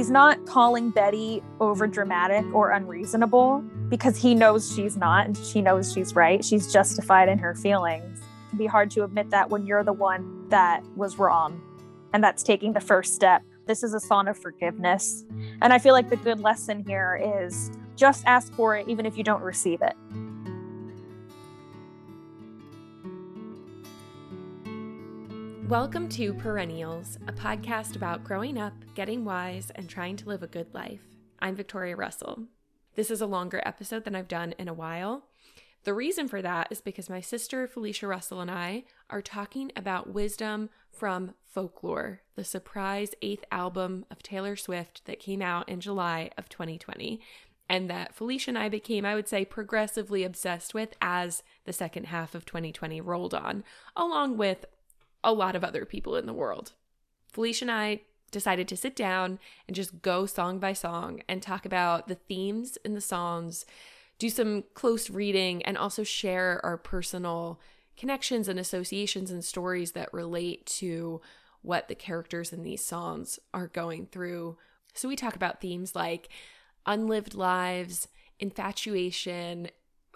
he's not calling Betty over dramatic or unreasonable because he knows she's not and she knows she's right. She's justified in her feelings. It can be hard to admit that when you're the one that was wrong and that's taking the first step. This is a song of forgiveness. And I feel like the good lesson here is just ask for it even if you don't receive it. Welcome to Perennials, a podcast about growing up, getting wise, and trying to live a good life. I'm Victoria Russell. This is a longer episode than I've done in a while. The reason for that is because my sister Felicia Russell and I are talking about wisdom from Folklore, the surprise eighth album of Taylor Swift that came out in July of 2020, and that Felicia and I became, I would say, progressively obsessed with as the second half of 2020 rolled on, along with a lot of other people in the world. Felicia and I decided to sit down and just go song by song and talk about the themes in the songs, do some close reading, and also share our personal connections and associations and stories that relate to what the characters in these songs are going through. So we talk about themes like unlived lives, infatuation,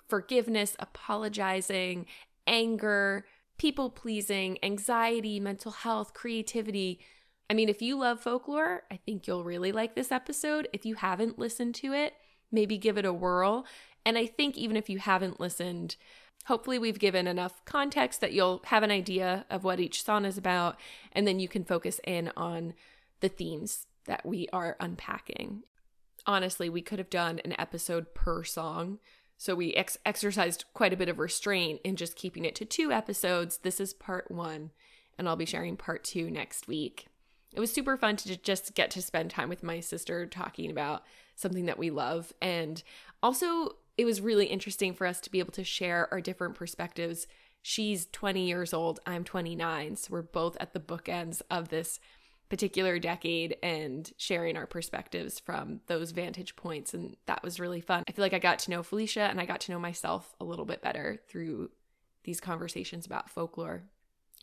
forgiveness, apologizing, anger, people pleasing, anxiety, mental health, creativity. I mean, if you love folklore, I think you'll really like this episode. If you haven't listened to it, maybe give it a whirl. And I think even if you haven't listened, hopefully we've given enough context that you'll have an idea of what each song is about. And then you can focus in on the themes that we are unpacking. Honestly, we could have done an episode per song so we ex- exercised quite a bit of restraint in just keeping it to two episodes. This is part one, and I'll be sharing part two next week. It was super fun to just get to spend time with my sister talking about something that we love. And also, it was really interesting for us to be able to share our different perspectives. She's 20 years old, I'm 29. So we're both at the bookends of this particular decade and sharing our perspectives from those vantage points. And that was really fun. I feel like I got to know Felicia and I got to know myself a little bit better through these conversations about folklore.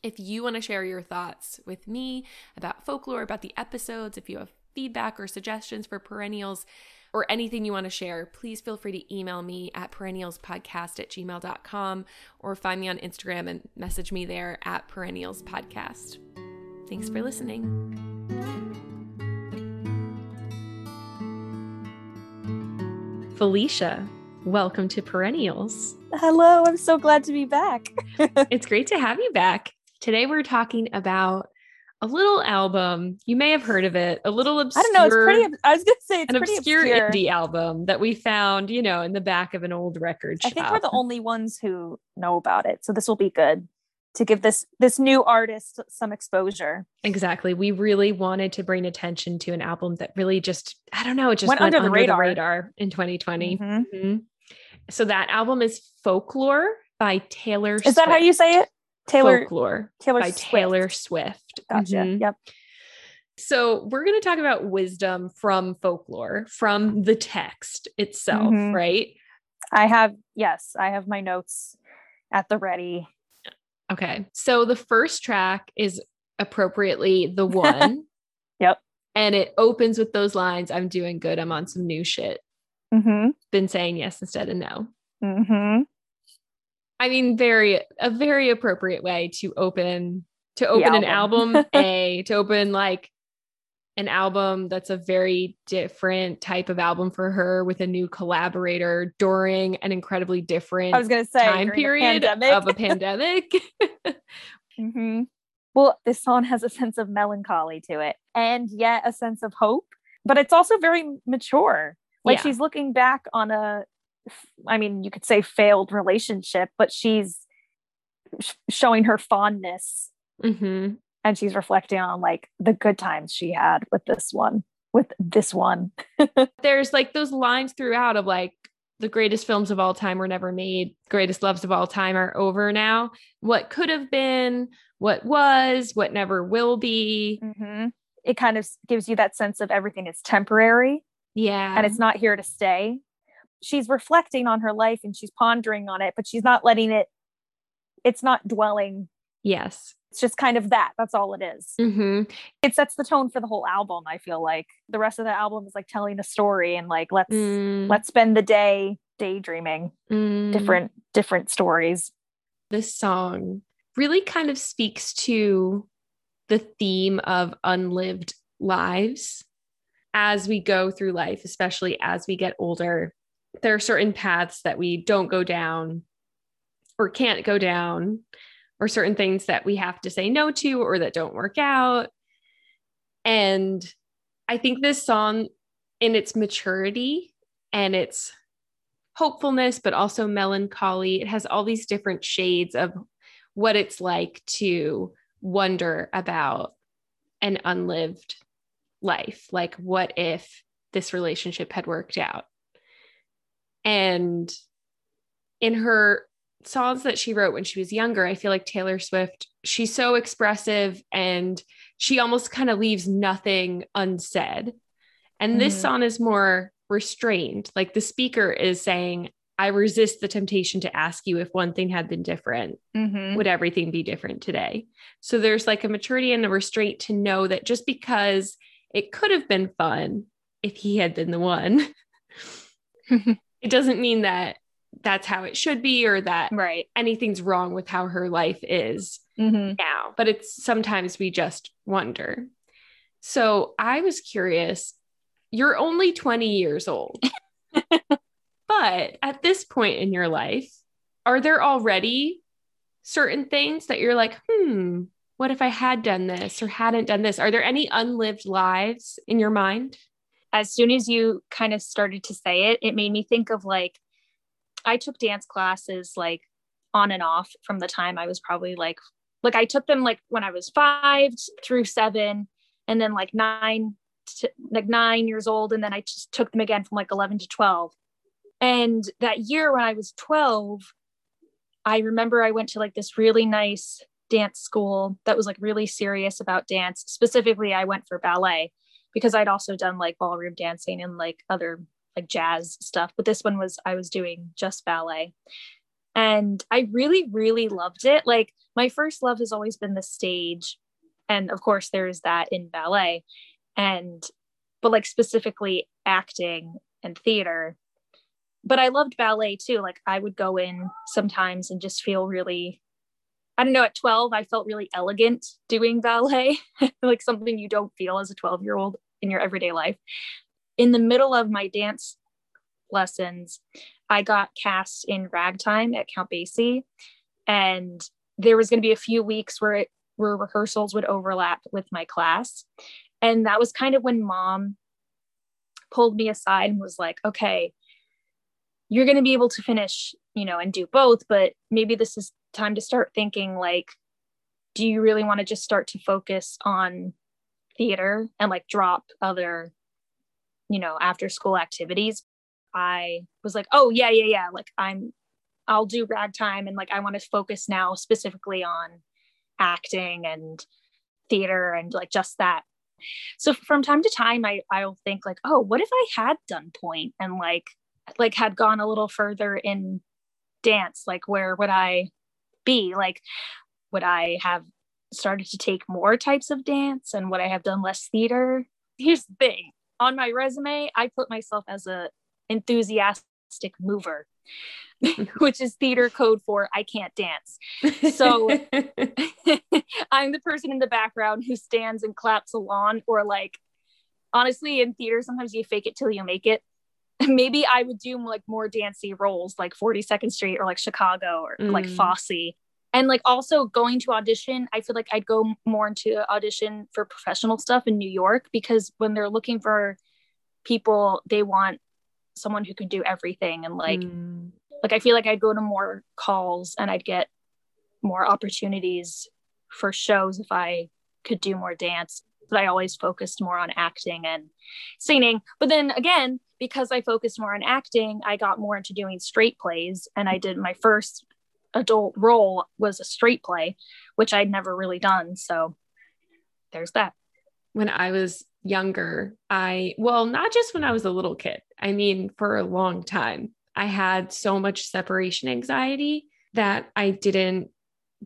If you want to share your thoughts with me about folklore, about the episodes, if you have feedback or suggestions for perennials, or anything you want to share, please feel free to email me at perennialspodcast at gmail.com or find me on Instagram and message me there at perennialspodcast. Thanks for listening. Felicia, welcome to Perennials. Hello, I'm so glad to be back. it's great to have you back. Today we're talking about a little album. You may have heard of it. A little obscure. I don't know. It's pretty. I was gonna say an obscure, obscure, indie album that we found, you know, in the back of an old record shop. I think we're the only ones who know about it, so this will be good to give this this new artist some exposure. Exactly. We really wanted to bring attention to an album that really just I don't know, it just went, went under, the, radar. the, radar. in 2020. Mm-hmm. Mm-hmm. So that album is Folklore by Taylor Is Swift. that how you say it? Taylor Folklore Taylor by Swift. Taylor Swift. Gotcha. Mm-hmm. Yep. So we're going to talk about wisdom from folklore, from the text itself, mm-hmm. right? I have yes, I have my notes at the ready Okay. So the first track is appropriately the one. yep. And it opens with those lines I'm doing good. I'm on some new shit. Mm-hmm. Been saying yes instead of no. Mm-hmm. I mean, very, a very appropriate way to open, to open album. an album, a, to open like an album that's a very different type of album for her with a new collaborator during an incredibly different I was gonna say time period of a pandemic. mm-hmm. Well, this song has a sense of melancholy to it and yet a sense of hope, but it's also very mature. Like yeah. she's looking back on a, I mean, you could say failed relationship, but she's sh- showing her fondness mm-hmm and she's reflecting on like the good times she had with this one with this one. There's like those lines throughout of like the greatest films of all time were never made. Greatest loves of all time are over now. What could have been what was what never will be. Mm-hmm. it kind of gives you that sense of everything is temporary. Yeah. And it's not here to stay. She's reflecting on her life and she's pondering on it but she's not letting it it's not dwelling yes It's just kind of that. That's all it is. Mm-hmm. It sets the tone for the whole album. I feel like the rest of the album is like telling a story and like let's Mm, let's spend the day daydreaming mm. different different stories. This song really kind of speaks to the theme of unlived lives as we go through life, especially as we get older. There are certain paths that we don't go down or can't go down, or certain things that we have to say no to or that don't work out. And I think this song, in its maturity and its hopefulness, but also melancholy, it has all these different shades of what it's like to wonder about an unlived life. Like, what if this relationship had worked out? And in her songs that she wrote when she was younger, I feel like Taylor Swift, she's so expressive and she almost kind of leaves nothing unsaid. And this Mhm. song is more restrained. Like the speaker is saying, I resist the temptation to ask you if one thing had been different Mm-hmm. would everything be different today? So there's like a maturity and a restraint to know that just because it could have been fun if he had been the one, it doesn't mean that that's how it should be or that Right. anything's wrong with how her life is Mm-hmm. now. But it's sometimes we just wonder. So I was curious. You're only 20 years old. but at this point in your life, are there already certain things that you're like, hmm, what if I had done this or hadn't done this? Are there any unlived lives in your mind? As soon as you kind of started to say it, it made me think of like I took dance classes like on and off from the time I was probably like like I took them like when I was five through seven, and then like nine to like nine years old, and then I just took them again from like eleven to twelve. And that year when I was twelve, I remember I went to like this really nice dance school that was like really serious about dance. Specifically, I went for ballet because I'd also done like ballroom dancing and like other like jazz stuff, but this one was I was doing just ballet. And I really, really loved it. Like my first love has always been the stage. And of course, there's that in ballet. And, but like specifically acting and theater. But I loved ballet too. Like I would go in sometimes and just feel really, I don't know, at 12, I felt really elegant doing ballet, like something you don't feel as a 12 year old in your everyday life. In the middle of my dance lessons, I got cast in ragtime at Count Basie, and there was going to be a few weeks where it where rehearsals would overlap with my class, and that was kind of when mom pulled me aside and was like, "Okay, you're going to be able to finish, you know, and do both, but maybe this is time to start thinking like, do you really want to just start to focus on theater and like drop other, you know, after school activities?" I was like, oh yeah, yeah, yeah. Like I'm I'll do ragtime and like I want to focus now specifically on acting and theater and like just that. So from time to time I I'll think like, oh, what if I had done pointe and like like had gone a little further in dance? Like where would I be? Like would I have started to take more types of dance and would I have done less theater? Here's the thing. On my resume, I put myself as a enthusiastic mover, which is theater code for I can't dance. So I'm the person in the background who stands and claps along, or like, honestly, in theater, sometimes you fake it till you make it. Maybe I would do like more dancey roles like 42nd Street or like Chicago or like Mm. Fosse. And like also going to audition, I feel like I'd go more into audition for professional stuff in New York because when they're looking for people, they want someone who can do everything and like Mm. like I feel like I'd go to more calls and I'd get more opportunities for shows if I could do more dance. But I always focused more on acting and singing. But then again, because I focused more on acting, I got more into doing straight plays and I did my first adult role was a straight play, which I'd never really done. So there's that. when I was younger, I, well, not just when I was a little kid, I mean, for a long time, I had so much separation anxiety that I didn't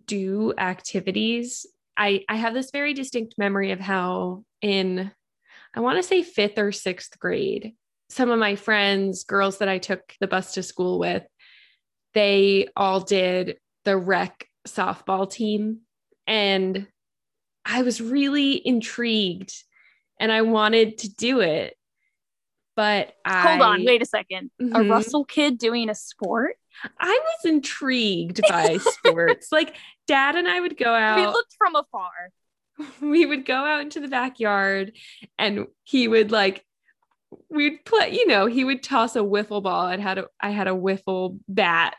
do activities I I have this very distinct memory of how in I want to say 5th or 6th grade, some of my friends, girls that I took the bus to school with, they all did the rec softball team and I was really intrigued and I wanted to do it. But hold I, on, wait a 2nd A Mhm. Russell kid doing a sport? I was intrigued by sports. Like dad and I would go out. We looked from afar. we would go out into the backyard and he would like we'd play you know he would toss a wiffle ball i had a i had a wiffle bat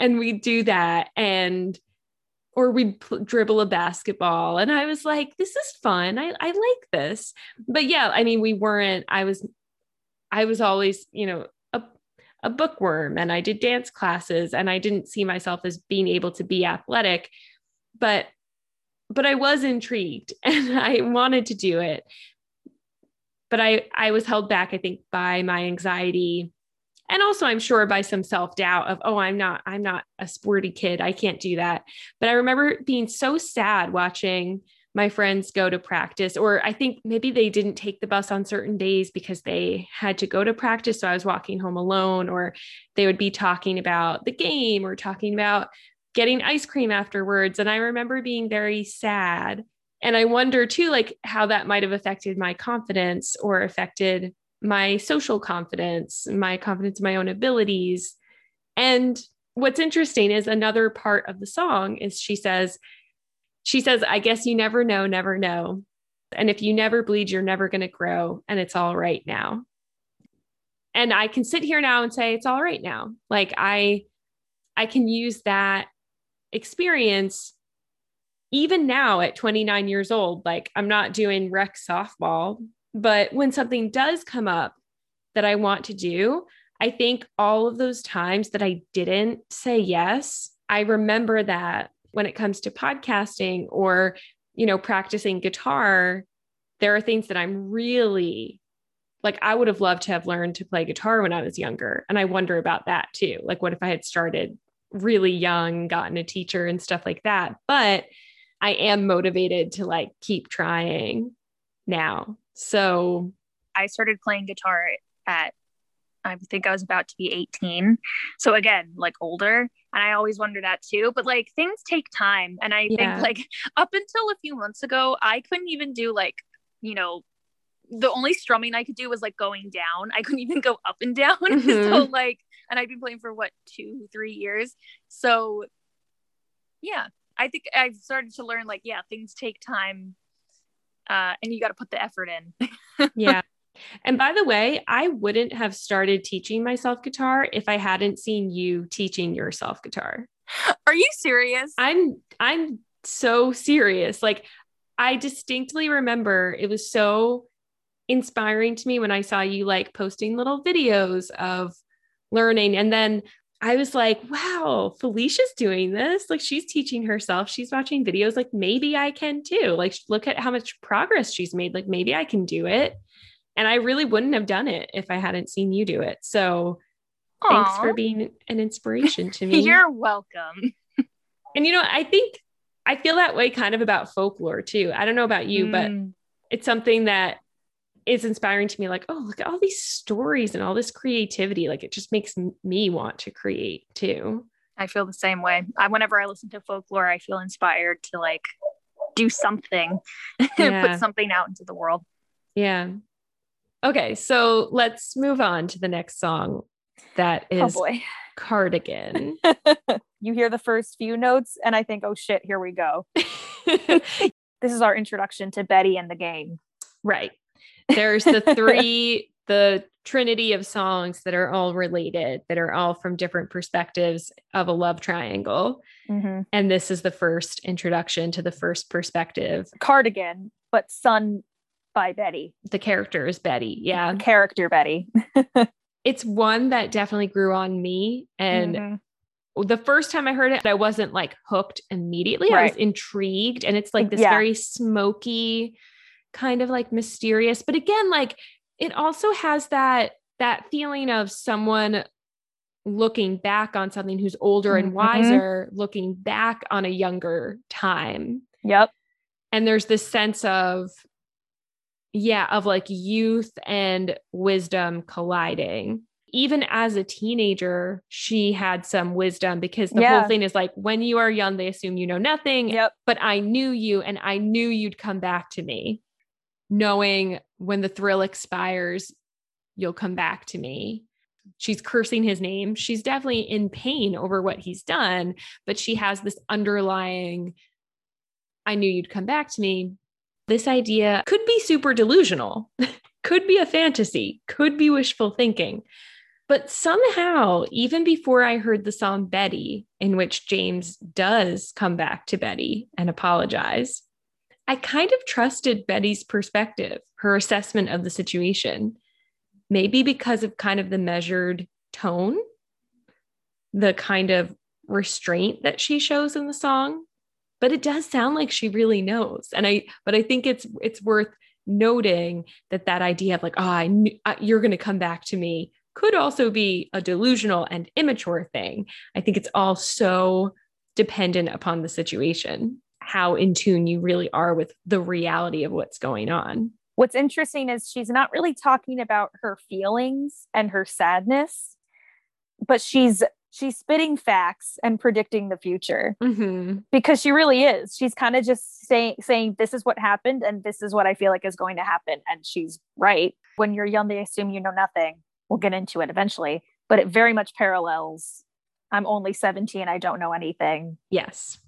and we'd do that and or we'd pl- dribble a basketball. And i was like this is fun. I i like this. But yeah i mean we weren't i was i was always you know a a bookworm and i did dance classes and i didn't see myself as being able to be athletic but but I was intrigued and I wanted to do it. But I I was held back I think by my anxiety and also I'm sure by some self-doubt of oh I'm not I'm not a sporty kid. I can't do that. But I remember being so sad watching my friends go to practice or I think maybe they didn't take the bus on certain days because they had to go to practice so I was walking home alone or they would be talking about the game or talking about getting ice cream afterwards. And I remember being very sad. And I wonder too, like how that might have affected my confidence or affected my social confidence, my confidence in my own abilities. And what's interesting is another part of the song is she says, she says, I guess you never know, never know. And if you never bleed, you're never going to grow. And it's all right now. And I can sit here now and say, it's all right now. Like I, I can use that experience even now at 29 years old like i'm not doing rec softball but when something does come up that i want to do i think all of those times that i didn't say yes i remember that when it comes to podcasting or you know practicing guitar there are things that i'm really like i would have loved to have learned to play guitar when i was younger and i wonder about that too like what if i had started really young, gotten a teacher and stuff like that. But I am motivated to like keep trying now. So I started playing guitar at I think I was about to be 18. So again, like older. And I always wonder that too. But like things take time. And I Yeah. think like up until a few months ago, I couldn't even do like, you know, the only strumming I could do was like going down. I couldn't even go up and down. so Mhm. like, and I've been playing for what, two, three years. So yeah, I think I've started to learn like, yeah, things take time. Uh, and you got to put the effort in. yeah. And by the way, I wouldn't have started teaching myself guitar if I hadn't seen you teaching yourself guitar. Are you serious? I'm I'm so serious. Like I distinctly remember it was so inspiring to me when I saw you like posting little videos of learning and then I was like, wow, Felicia's doing this. Like she's teaching herself. She's watching videos. Like maybe I can too. Like look at how much progress she's made. Like maybe I can do it. And I really wouldn't have done it if I hadn't seen you do it. So thanks for being an inspiration to me. You're welcome. And you know, I think I feel that way kind of about folklore too. I don't know about you, but Mm. it's something that is inspiring to me. Like, oh, look at all these stories and all this creativity. Like, it just makes me want to create too. I feel the same way. I, whenever I listen to folklore, I feel inspired to like do something, Yeah. put something out into the world. Yeah. Okay, so let's move on to the next song. That oh, is oh boy. Cardigan. you hear the first few notes and I think, oh shit, here we go. This is our introduction to Betty and the game. right. There's the three, the trinity of songs that are all related, that are all from different perspectives of a love triangle. Mm-hmm. And this is the first introduction to the first perspective. Cardigan, but sung by Betty, The character is Betty. Yeah. character Betty. It's one that definitely grew on me. And Mhm. the first time I heard it, I wasn't like hooked immediately. I was intrigued. And it's like this Yeah. very smoky, kind of like mysterious. But again, like it also has that that feeling of someone looking back on something who's older and Mhm. wiser, looking back on a younger time. Yep. And there's this sense of, yeah, of like youth and wisdom colliding. Even as a teenager, she had some wisdom because the Yeah. whole thing is like when you are young, they assume you know nothing. Yep. But I knew you and I knew you'd come back to me, knowing when the thrill expires, you'll come back to me. She's cursing his name. She's definitely in pain over what he's done, but she has this underlying, I knew you'd come back to me. This idea could be super delusional, could be a fantasy, could be wishful thinking. But somehow, even before I heard the song Betty, in which James does come back to Betty and apologize, I kind of trusted Betty's perspective, her assessment of the situation. Maybe because of kind of the measured tone, the kind of restraint that she shows in the song. But it does sound like she really knows. And I, but I think it's, it's worth noting that that idea of like, oh, I knew, uh, you're going to come back to me could also be a delusional and immature thing. I think it's all so dependent upon the situation, how in tune you really are with the reality of what's going on. What's interesting is she's not really talking about her feelings and her sadness, but she's she's spitting facts and predicting the future Mm-hmm. because she really is. She's kind of just saying saying this is what happened and this is what I feel like is going to happen and she's right. When you're young they assume you know nothing. We'll get into it eventually, but it very much parallels I'm only 17, I don't know anything, Yes.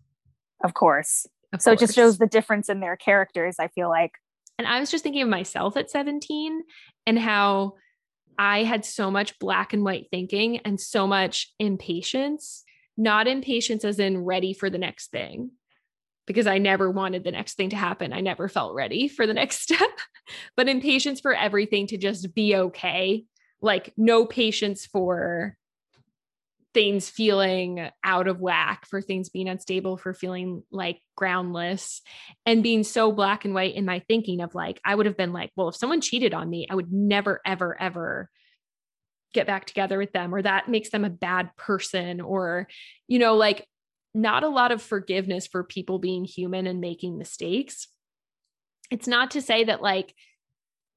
Of course. of So it just shows the difference in their characters, I feel like. And I was just thinking of myself at 17 and how I had so much black and white thinking and so much impatience, not impatience as in ready for the next thing, because I never wanted the next thing to happen. I never felt ready for the next step, but impatience for everything to just be okay. Like no patience for things feeling out of whack, for things being unstable, for feeling like groundless, and being so black and white in my thinking of like, I would have been like, well, if someone cheated on me, I would never, ever, ever get back together with them, or that makes them a bad person, or, you know, like not a lot of forgiveness for people being human and making mistakes. It's not to say that like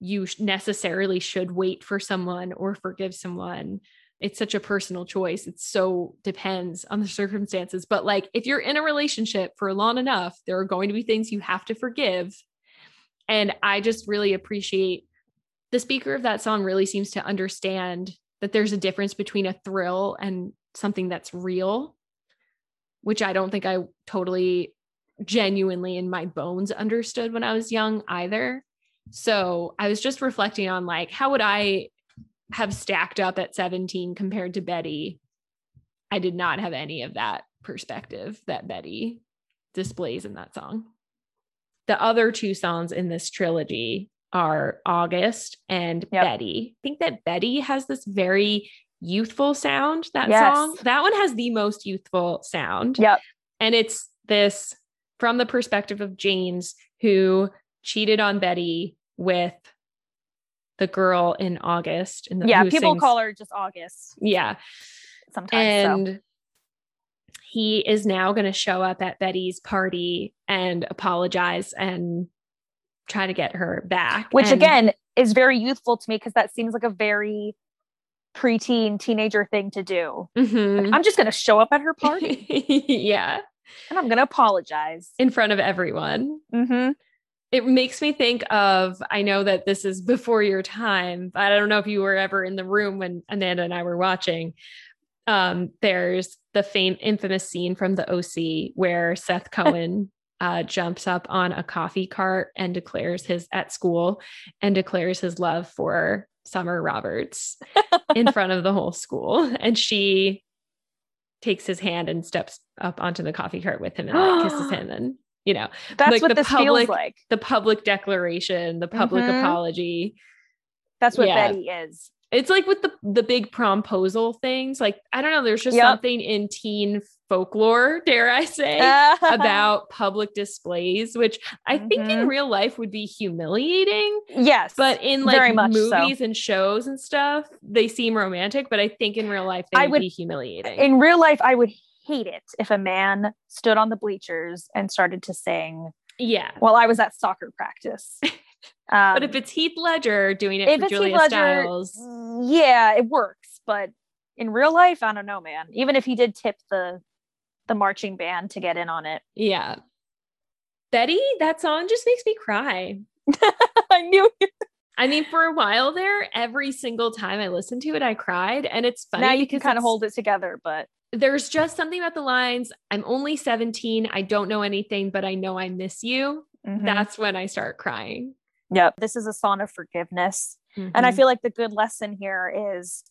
you necessarily should wait for someone or forgive someone it's such a personal choice. It so depends on the circumstances. But like if you're in a relationship for long enough, there are going to be things you have to forgive. And I just really appreciate the speaker of that song really seems to understand that there's a difference between a thrill and something that's real, which I don't think I totally genuinely in my bones understood when I was young either. So I was just reflecting on like, how would I have stacked up at 17 compared to Betty, I did not have any of that perspective that Betty displays in that song. The other two songs in this trilogy are August and Yep. Betty. I think that Betty has this very youthful sound, that Yes. song. That one has the most youthful sound. Yep. And it's this from the perspective of James, who cheated on Betty with the girl in August. In the, Yeah, people sings- call her just August Yeah. sometimes. so. And he is now going to show up at Betty's party and apologize and try to get her back. Which And- again is very youthful to me because that seems like a very preteen teenager thing to do. Mhm. I'm just going to show up at her party yeah, and I'm going to apologize. in front of everyone. hmm It makes me think of I know that this is before your time, but I don't know if you were ever in the room when Amanda and I were watching. Um, there's the fame infamous scene from the OC where Seth Cohen uh, jumps up on a coffee cart and declares his at school and declares his love for Summer Roberts in front of the whole school. And she takes his hand and steps up onto the coffee cart with him and like kisses him. And, you know, That's Like what the this public- feels like. the public declaration, the public Mhm. apology. That's what yeah. Betty is. It's like with the the big promposal things. Like I don't know, there's just Yep. something in teen folklore, dare I say, about public displays, which I think in Mhm. real life would be humiliating. yes, But in like much so. movies and shows and stuff, they seem romantic. But I think in real life they I would, would- be humiliating. in real life, I would hate it if a man stood on the bleachers and started to sing Yeah. while I was at soccer practice. Um, But if it's Heath Ledger doing it if for it's Heath Julia Ledger, Stiles, yeah, it works. But in real life, I don't know, man. Even if he did tip the the marching band to get in on it, yeah. Betty, that song just makes me cry. I knew. I mean, for a while there, every single time I listened to it, I cried. And it's funny now you can kind of hold it together, but there's just something about the lines. I'm only 17. I don't know anything, but I know I miss you. mhm. That's when I start crying. yep. This is a song of forgiveness. And I Mhm. feel like the good lesson here is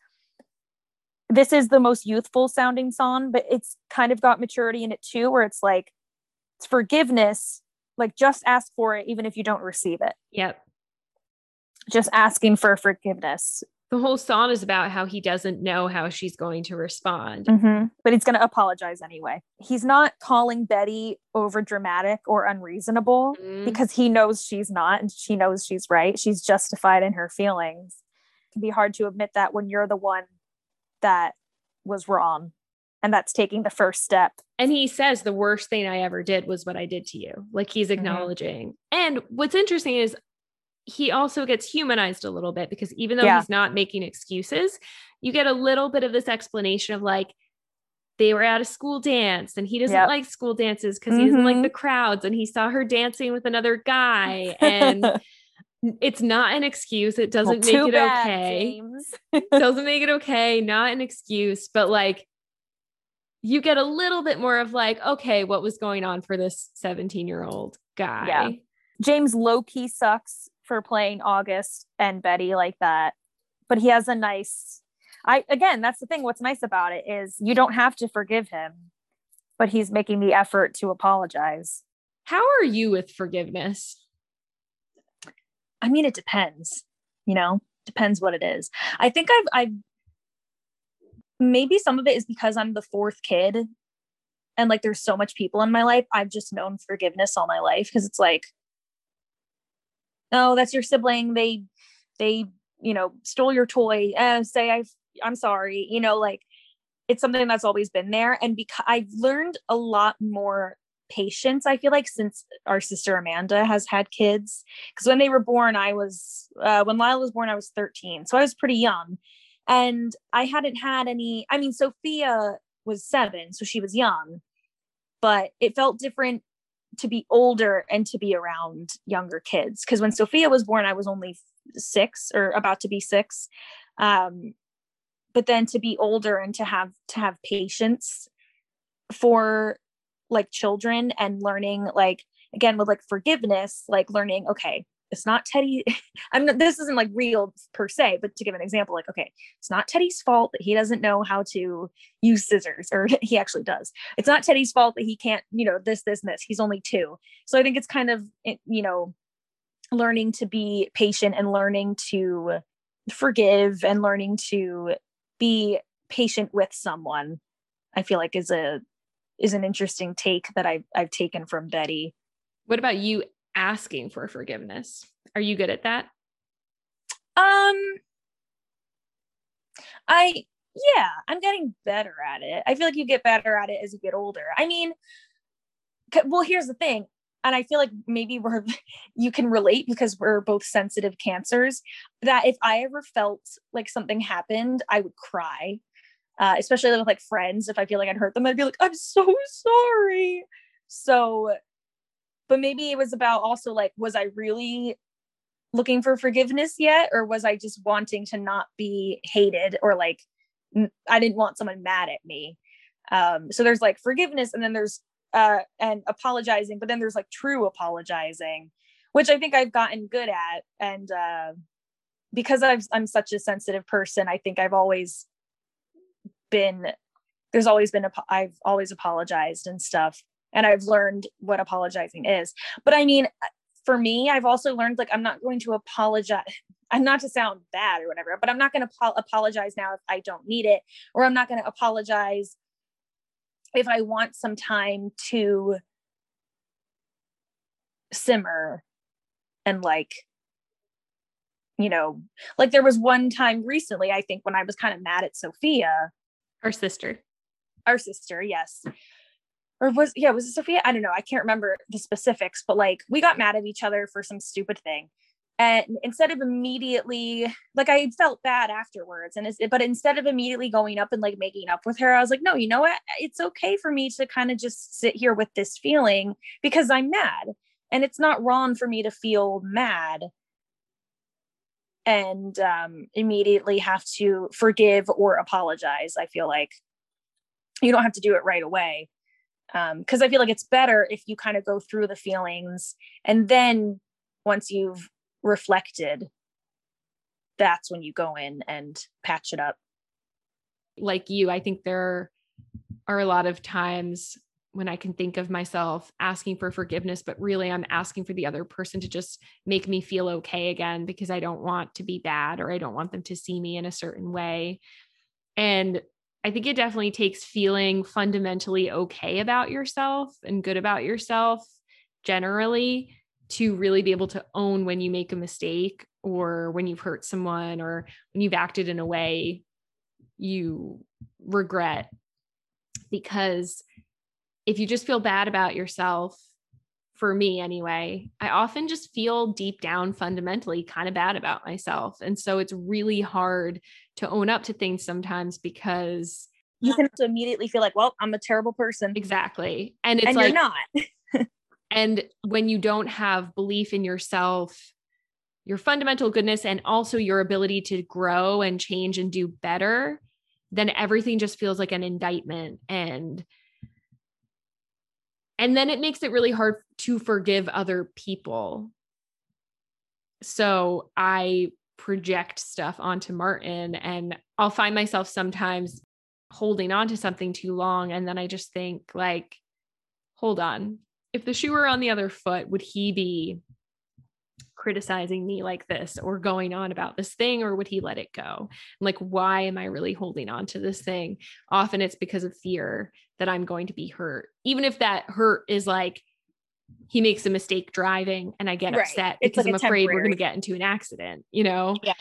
this is the most youthful sounding song, but it's kind of got maturity in it too, where it's like it's forgiveness, like just ask for it, even if you don't receive it. yep. Just asking for forgiveness. The whole song is about how he doesn't know how she's going to respond. Mhm. But he's going to apologize anyway. He's not calling Betty over dramatic or unreasonable Mhm. because he knows she's not and she knows she's right. She's justified in her feelings. It can be hard to admit that when you're the one that was wrong and that's taking the first step. And he says the worst thing I ever did was what I did to you. Like he's Mhm. acknowledging. And what's interesting is he also gets humanized a little bit because even though Yeah. he's not making excuses, you get a little bit of this explanation of like they were at a school dance and he doesn't Yep. like school dances because he doesn't like Mhm. the crowds and he saw her dancing with another guy and it's not an excuse it doesn't too make it bad, okay doesn't make it okay, not an excuse, but like you get a little bit more of like, okay, what was going on for this 17 year old guy? Yeah. James low key sucks for playing August and Betty like that, but he has a nice. I again, that's the thing. What's nice about it is you don't have to forgive him, but he's making the effort to apologize. How are you with forgiveness? I mean, it depends. You know, depends what it is. I think I've I've maybe some of it is because I'm the fourth kid, and like there's so much people in my life. I've just known forgiveness all my life because it's like, oh, that's your sibling. They they you know stole your toy. Uh, say I've I'm sorry. You know, like it's something that's always been there, and because I've learned a lot more patience i feel like since our sister amanda has had kids because when they were born i was uh, when lila was born i was 13 so i was pretty young and i hadn't had any i mean sophia was seven so she was young but it felt different to be older and to be around younger kids. Because when sophia was born i was only six or about to be six. Um but then to be older and to have to have patience for like children and learning like again with like forgiveness like learning okay it's not teddy i'm this isn't like real per se but to give an example like okay it's not teddy's fault that he doesn't know how to use scissors or he actually does. It's not teddy's fault that he can't you know this this and this. He's only two. So i think it's kind of eh, you know learning to be patient and learning to forgive and learning to be patient with someone i feel like is a is an interesting take that I've I've taken from Betty. What about you asking for forgiveness? Are you good at that? Um I yeah, I'm getting better at it. I feel like you get better at it as you get older. I mean, well, here's the thing, and I feel like maybe we're you can relate because we're both sensitive cancers. That if I ever felt like something happened, I would cry. Uh, especially with like friends, if I feel like I'd hurt them, I'd be like, "I'm so sorry." So, but maybe it was about also like, was I really looking for forgiveness yet, or was I just wanting to not be hated or like i didn't want someone mad at me? Um, so there's like forgiveness, and then there's uh, and apologizing, but then there's like true apologizing, which I think I've gotten good at, and uh, because I've I'm such a sensitive person, I think I've always been there's always been a I've always apologized and stuff and I've learned what apologizing is. But I mean, for me, I've also learned like I'm not going to apologize. I'm not to sound bad or whatever, but I'm not going to apo- apologize now if I don't need it, or I'm not going to apologize if I want some time to simmer and like you know like there was one time recently i think when i was kind of mad at sophia Our sister. our sister, yes. Or was yeah, was it Sophia? I don't know. I can't remember the specifics, but like we got mad at each other for some stupid thing. And instead of immediately like I felt bad afterwards. And it's, but instead of immediately going up and like making up with her, I was like, no, you know what? It's okay for me to kind of just sit here with this feeling because I'm mad. And it's not wrong for me to feel mad and um, immediately have to forgive or apologize. I feel like you don't have to do it right away because um, I feel like it's better if you kind of go through the feelings and then once you've reflected, that's when you go in and patch it up. Like you, I think there are a lot of times when I can think of myself asking for forgiveness, but really I'm asking for the other person to just make me feel okay again because I don't want to be bad or I don't want them to see me in a certain way. And I think it definitely takes feeling fundamentally okay about yourself and good about yourself generally to really be able to own when you make a mistake or when you've hurt someone or when you've acted in a way you regret. Because if you just feel bad about yourself, for me anyway, I often just feel deep down fundamentally kind of bad about myself. And so it's really hard to own up to things sometimes because you can immediately feel like, well, I'm a terrible person. Exactly. And it's and like, you're not. and when you don't have belief in yourself, your fundamental goodness, and also your ability to grow and change and do better, then everything just feels like an indictment. And and then it makes it really hard to forgive other people. So I project stuff onto Martin and I'll find myself sometimes holding on to something too long and then I just think like hold on. If the shoe were on the other foot, would he be criticizing me like this or going on about this thing or would he let it go like why am i really holding on to this thing often it's because of fear that i'm going to be hurt even if that hurt is like he makes a mistake driving and i get right. upset it's because like i'm afraid temporary. we're going to get into an accident you know yeah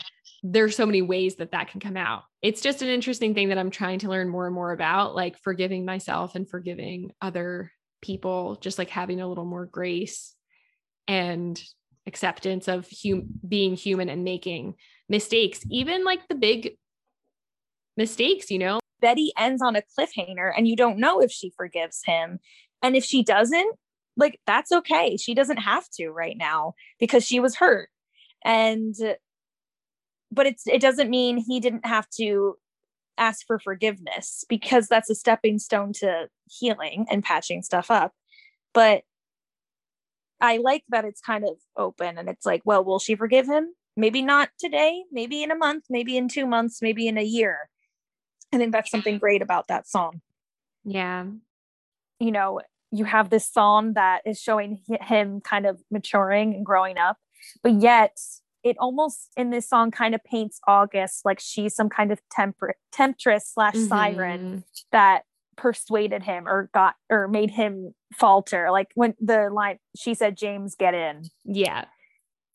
there's so many ways that that can come out it's just an interesting thing that i'm trying to learn more and more about like forgiving myself and forgiving other people just like having a little more grace and acceptance of hum- being human and making mistakes, even like the big mistakes, you know? Betty ends on a cliffhanger and you don't know if she forgives him. And if she doesn't, like that's okay. She doesn't have to right now because she was hurt. And but it's it doesn't mean he didn't have to ask for forgiveness because that's a stepping stone to healing and patching stuff up. But I like that it's kind of open and it's like, well, will she forgive him? Maybe not today, maybe in a month, maybe in two months, maybe in a year. I think that's something great about that song. Yeah. You know, you have this song that is showing him kind of maturing and growing up, but yet it almost in this song kind of paints August like she's some kind of temper- temptress slash siren mm-hmm. that persuaded him or got or made him falter like when the line she said james get in yeah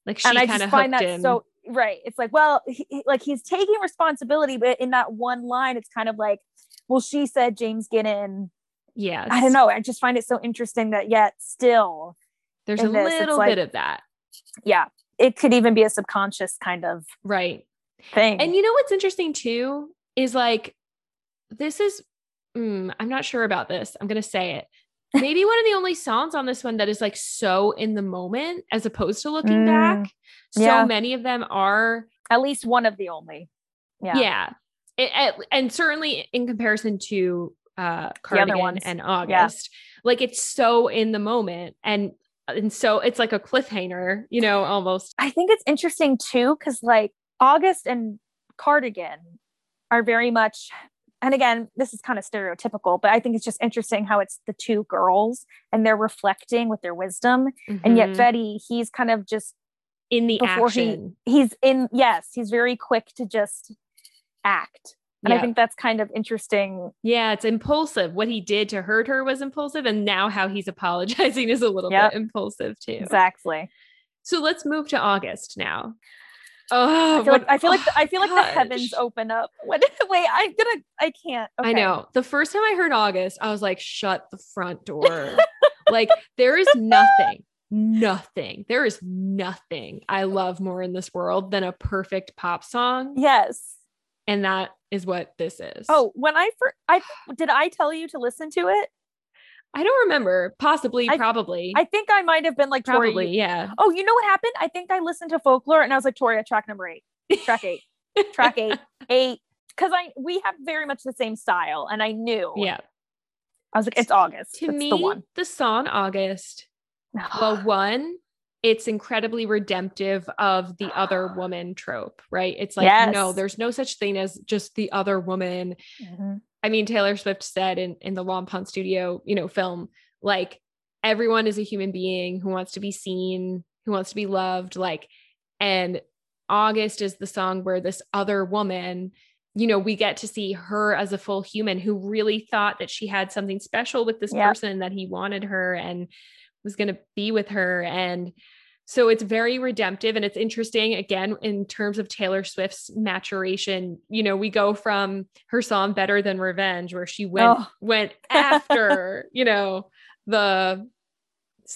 like she and i just find that him. so right. It's like well he, like he's taking responsibility but in that one line it's kind of like well she said james in yeah i don't know. I just find it so interesting that yet still there's a this, little like, bit of that. Yeah. It could even be a subconscious kind of right. thing. And you know what's interesting too is like this is mm, I'm not sure about this. I'm going to say it. Maybe one of the only songs on this one that is like so in the moment as opposed to looking mm, back. So yeah. many of them are at least one of the only. Yeah. Yeah. It, it, and certainly in comparison to uh Cardigan and August, yeah. like it's so in the moment and and so it's like a cliffhanger, you know, almost. I think it's interesting too cuz like August and Cardigan are very much and again, this is kind of stereotypical, but I think it's just interesting how it's the two girls and they're reflecting with their wisdom. Mm-hmm. And yet mm-hmm. Betty, he's kind of just in the action. He, he's in, yes, he's very quick to just act. And yeah. I think that's kind of interesting. Yeah, it's impulsive. What he did to hurt her was impulsive. And now how he's apologizing is a little yep. bit impulsive too. Exactly. So let's move to August now. Oh, I feel like I feel like oh, I feel like the heavens open up. When, wait, I'm gonna. I can't. I know. The first time I heard August, I was like, shut the front door. like, there is nothing, nothing, there is nothing I love more in this world than a perfect pop song. Yes. And that is what this is. Oh, when I first, I did I tell you to listen to it? I don't remember. Possibly, I- probably. I think I might have been like Tori, probably, yeah. Oh, you know what happened? I think I listened to folklore and I was like, Toria, track number eight, track eight, track eight, eight. Because I we have very much the same style, and I knew. Yeah. I was like, it's August. To That's me, the one. the song August Well, one, it's incredibly redemptive of the other woman trope, right? It's like, no, there's no such thing as just the other woman. Mhm. I mean, Taylor Swift said in, in the Long Pond Studio, you know, film, like everyone is a human being who wants to be seen, who wants to be loved. Like, and August is the song where this other woman, you know, we get to see her as a full human who really thought that she had something special with this Yep. person, that he wanted her and was going to be with her. And so it's very redemptive and it's interesting again in terms of Taylor Swift's maturation. You know, we go from her song Better Than Revenge where she went Oh. went after, you know, the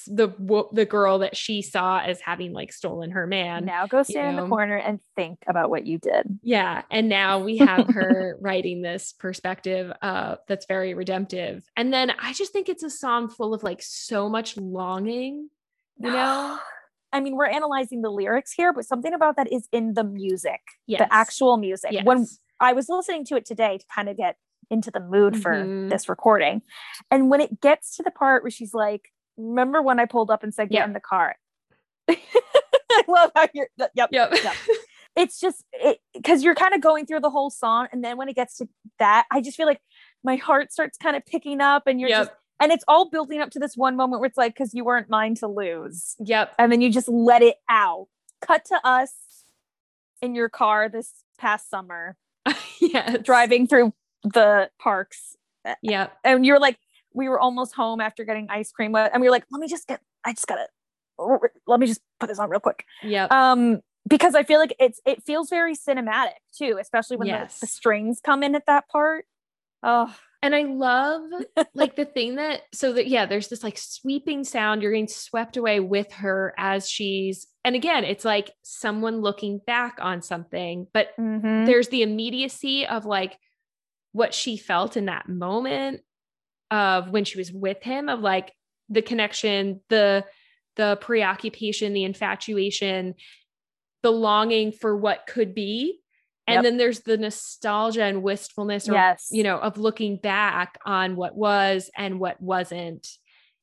the the girl that she saw as having like stolen her man. now go stand in know. the corner and think about what you did. Yeah, and now we have her writing this perspective uh that's very redemptive. And then I just think it's a song full of like so much longing, you know? I mean, we're analyzing the lyrics here, but something about that is in the music, Yes. the actual music. When I was listening to it today to kind of get into the mood for Mhm. this recording. And when it gets to the part where she's like, Remember when I pulled up and said, Get Yeah. in the car? I love how you're, yep. Yep. Yep. It's just, it because you're kind of going through the whole song. And then when it gets to that, I just feel like my heart starts kind of picking up and you're Yep. just, and it's all building up to this one moment where it's like, because you weren't mine to lose Yep. and then you just let it out. Cut to us in your car this past summer, yeah. driving through the parks, Yeah. and you're like, we were almost home after getting ice cream, and we were like, let me just get, I just gotta, let me just put this on real quick, Yeah. um, because I feel like it's it feels very cinematic too, especially when the, the strings come in at that part. Oh, And I love like the thing that so that yeah, there's this like sweeping sound. You're getting swept away with her as she's and again, it's like someone looking back on something, but mhm. there's the immediacy of like what she felt in that moment of when she was with him, of like the connection, the the preoccupation, the infatuation, the longing for what could be. And Yep. then there's the nostalgia and wistfulness or yes, you know, of looking back on what was and what wasn't.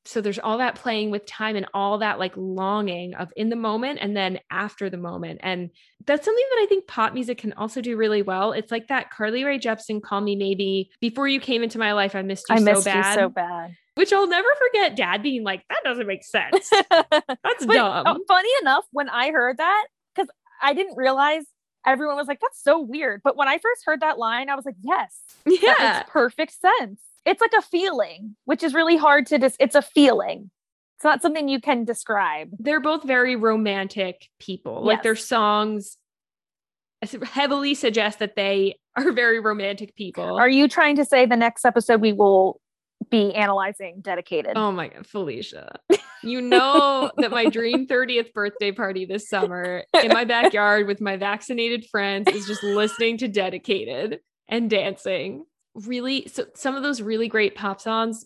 So there's all that playing with time and all that like longing of in the moment and then after the moment. And that's something that I think pop music can also do really well. It's like that Carly Rae Jepsen Call Me Maybe before you came into my life, I missed you I so missed bad. you so bad. Which I'll never forget dad being like, that doesn't make sense. That's But, dumb. uh, funny enough, when I heard that, because I didn't realize everyone was like, that's so weird. But when I first heard that line, I was like, yes, that yeah. makes perfect sense. It's like a feeling, which is really hard to dis- it's a feeling. It's not something you can describe. They're both very romantic people. Like their songs heavily suggest that they are very romantic people. Are you trying to say the next episode we will be analyzing dedicated? Oh my god, Felicia. You know that my dream 30th birthday party this summer in my backyard with my vaccinated friends is just listening to dedicated and dancing. Really so some of those really great pop songs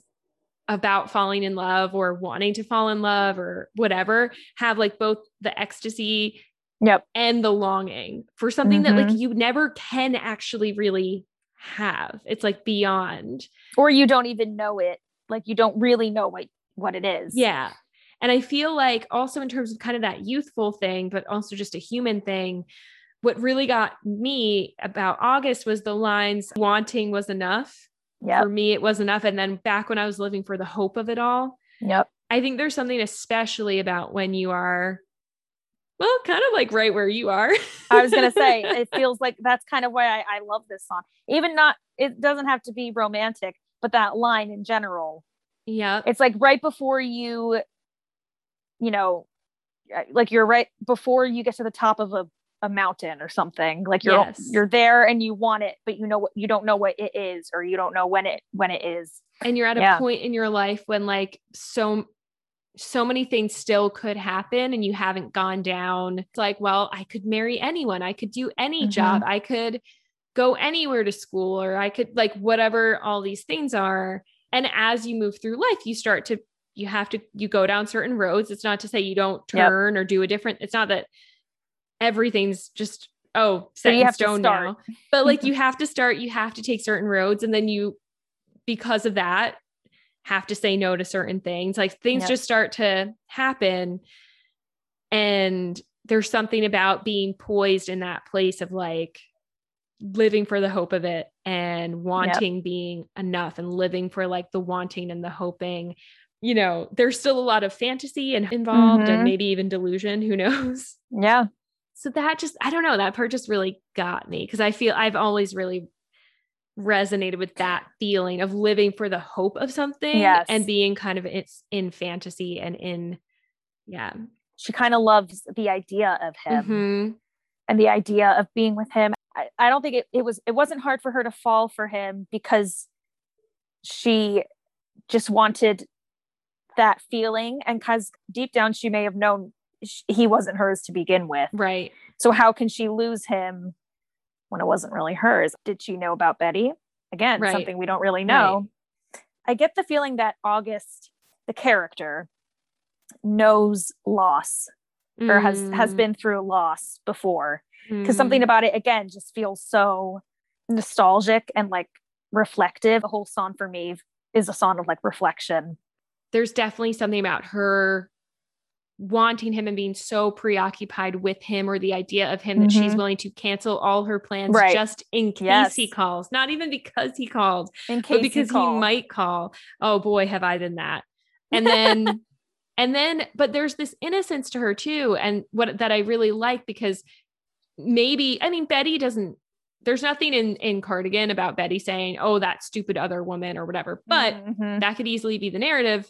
about falling in love or wanting to fall in love or whatever have like both the ecstasy Yep. and the longing for something that like mm-hmm. you never can actually really have. It's like beyond. Or you don't even know it. Like you don't really know what what it is. Yeah. And I feel like also in terms of kind of that youthful thing, but also just a human thing, what really got me about August was the lines wanting was enough. Yep. For me, it was enough. And then back when I was living for the hope of it all, Yep. I think there's something especially about when you are, well, kind of like right where you are. I was gonna say it feels like that's kind of why I, I love this song. Even not it doesn't have to be romantic, but that line in general. yeah. It's like right before you, you know, uh, like you're right before you get to the top of a a mountain or something like you're Yes. you're there and you want it but you know what you don't know what it is or you don't know when it when it is and you're at a Yeah. point in your life when like so so many things still could happen and you haven't gone down. It's like well i could marry anyone. I could do any Mhm. job. I could go anywhere to school or i could like whatever all these things are. And as you move through life you start to you have to you go down certain roads. It's not to say you don't Yep. turn or do a different it's not that everything's just oh So set you in have to stone start. now. But like you have to start you have to take certain roads and then you because of that have to say no to certain things. Like things Yep. just start to happen. And there's something about being poised in that place of like living for the hope of it and wanting being enough and living for like the wanting and the hoping. You know there's still a lot of fantasy and involved Mhm. and maybe even delusion. Who knows? Yeah. So that just i don't know that part just really got me because i feel i've always really resonated with that feeling of living for the hope of something Yes. and being kind of it's in fantasy and in yeah she kind of loves the idea of him Mhm. and the idea of being with him I, I don't think it, it was it wasn't hard for her to fall for him because she just wanted that feeling and because deep down she may have known sh- he wasn't hers to begin with right so how can she lose him when it wasn't really hers. Did she know about betty? Again Right. something we don't really know. I get the feeling that august the character knows loss or has has Mm. been through loss before. Because Mm. something about it again just feels so nostalgic and like reflective. The whole song for me is a song of like reflection. There's definitely something about her wanting him and being so preoccupied with him or the idea of him that she's Mhm. willing to cancel all her plans Right. just in case Yes. he calls not even because he called in case but because he, call. might call oh boy have i been that and then and then but there's this innocence to her too and what that i really like because maybe i mean betty doesn't there's nothing in in cardigan about betty saying oh that stupid other woman or whatever but Mhm. that could easily be the narrative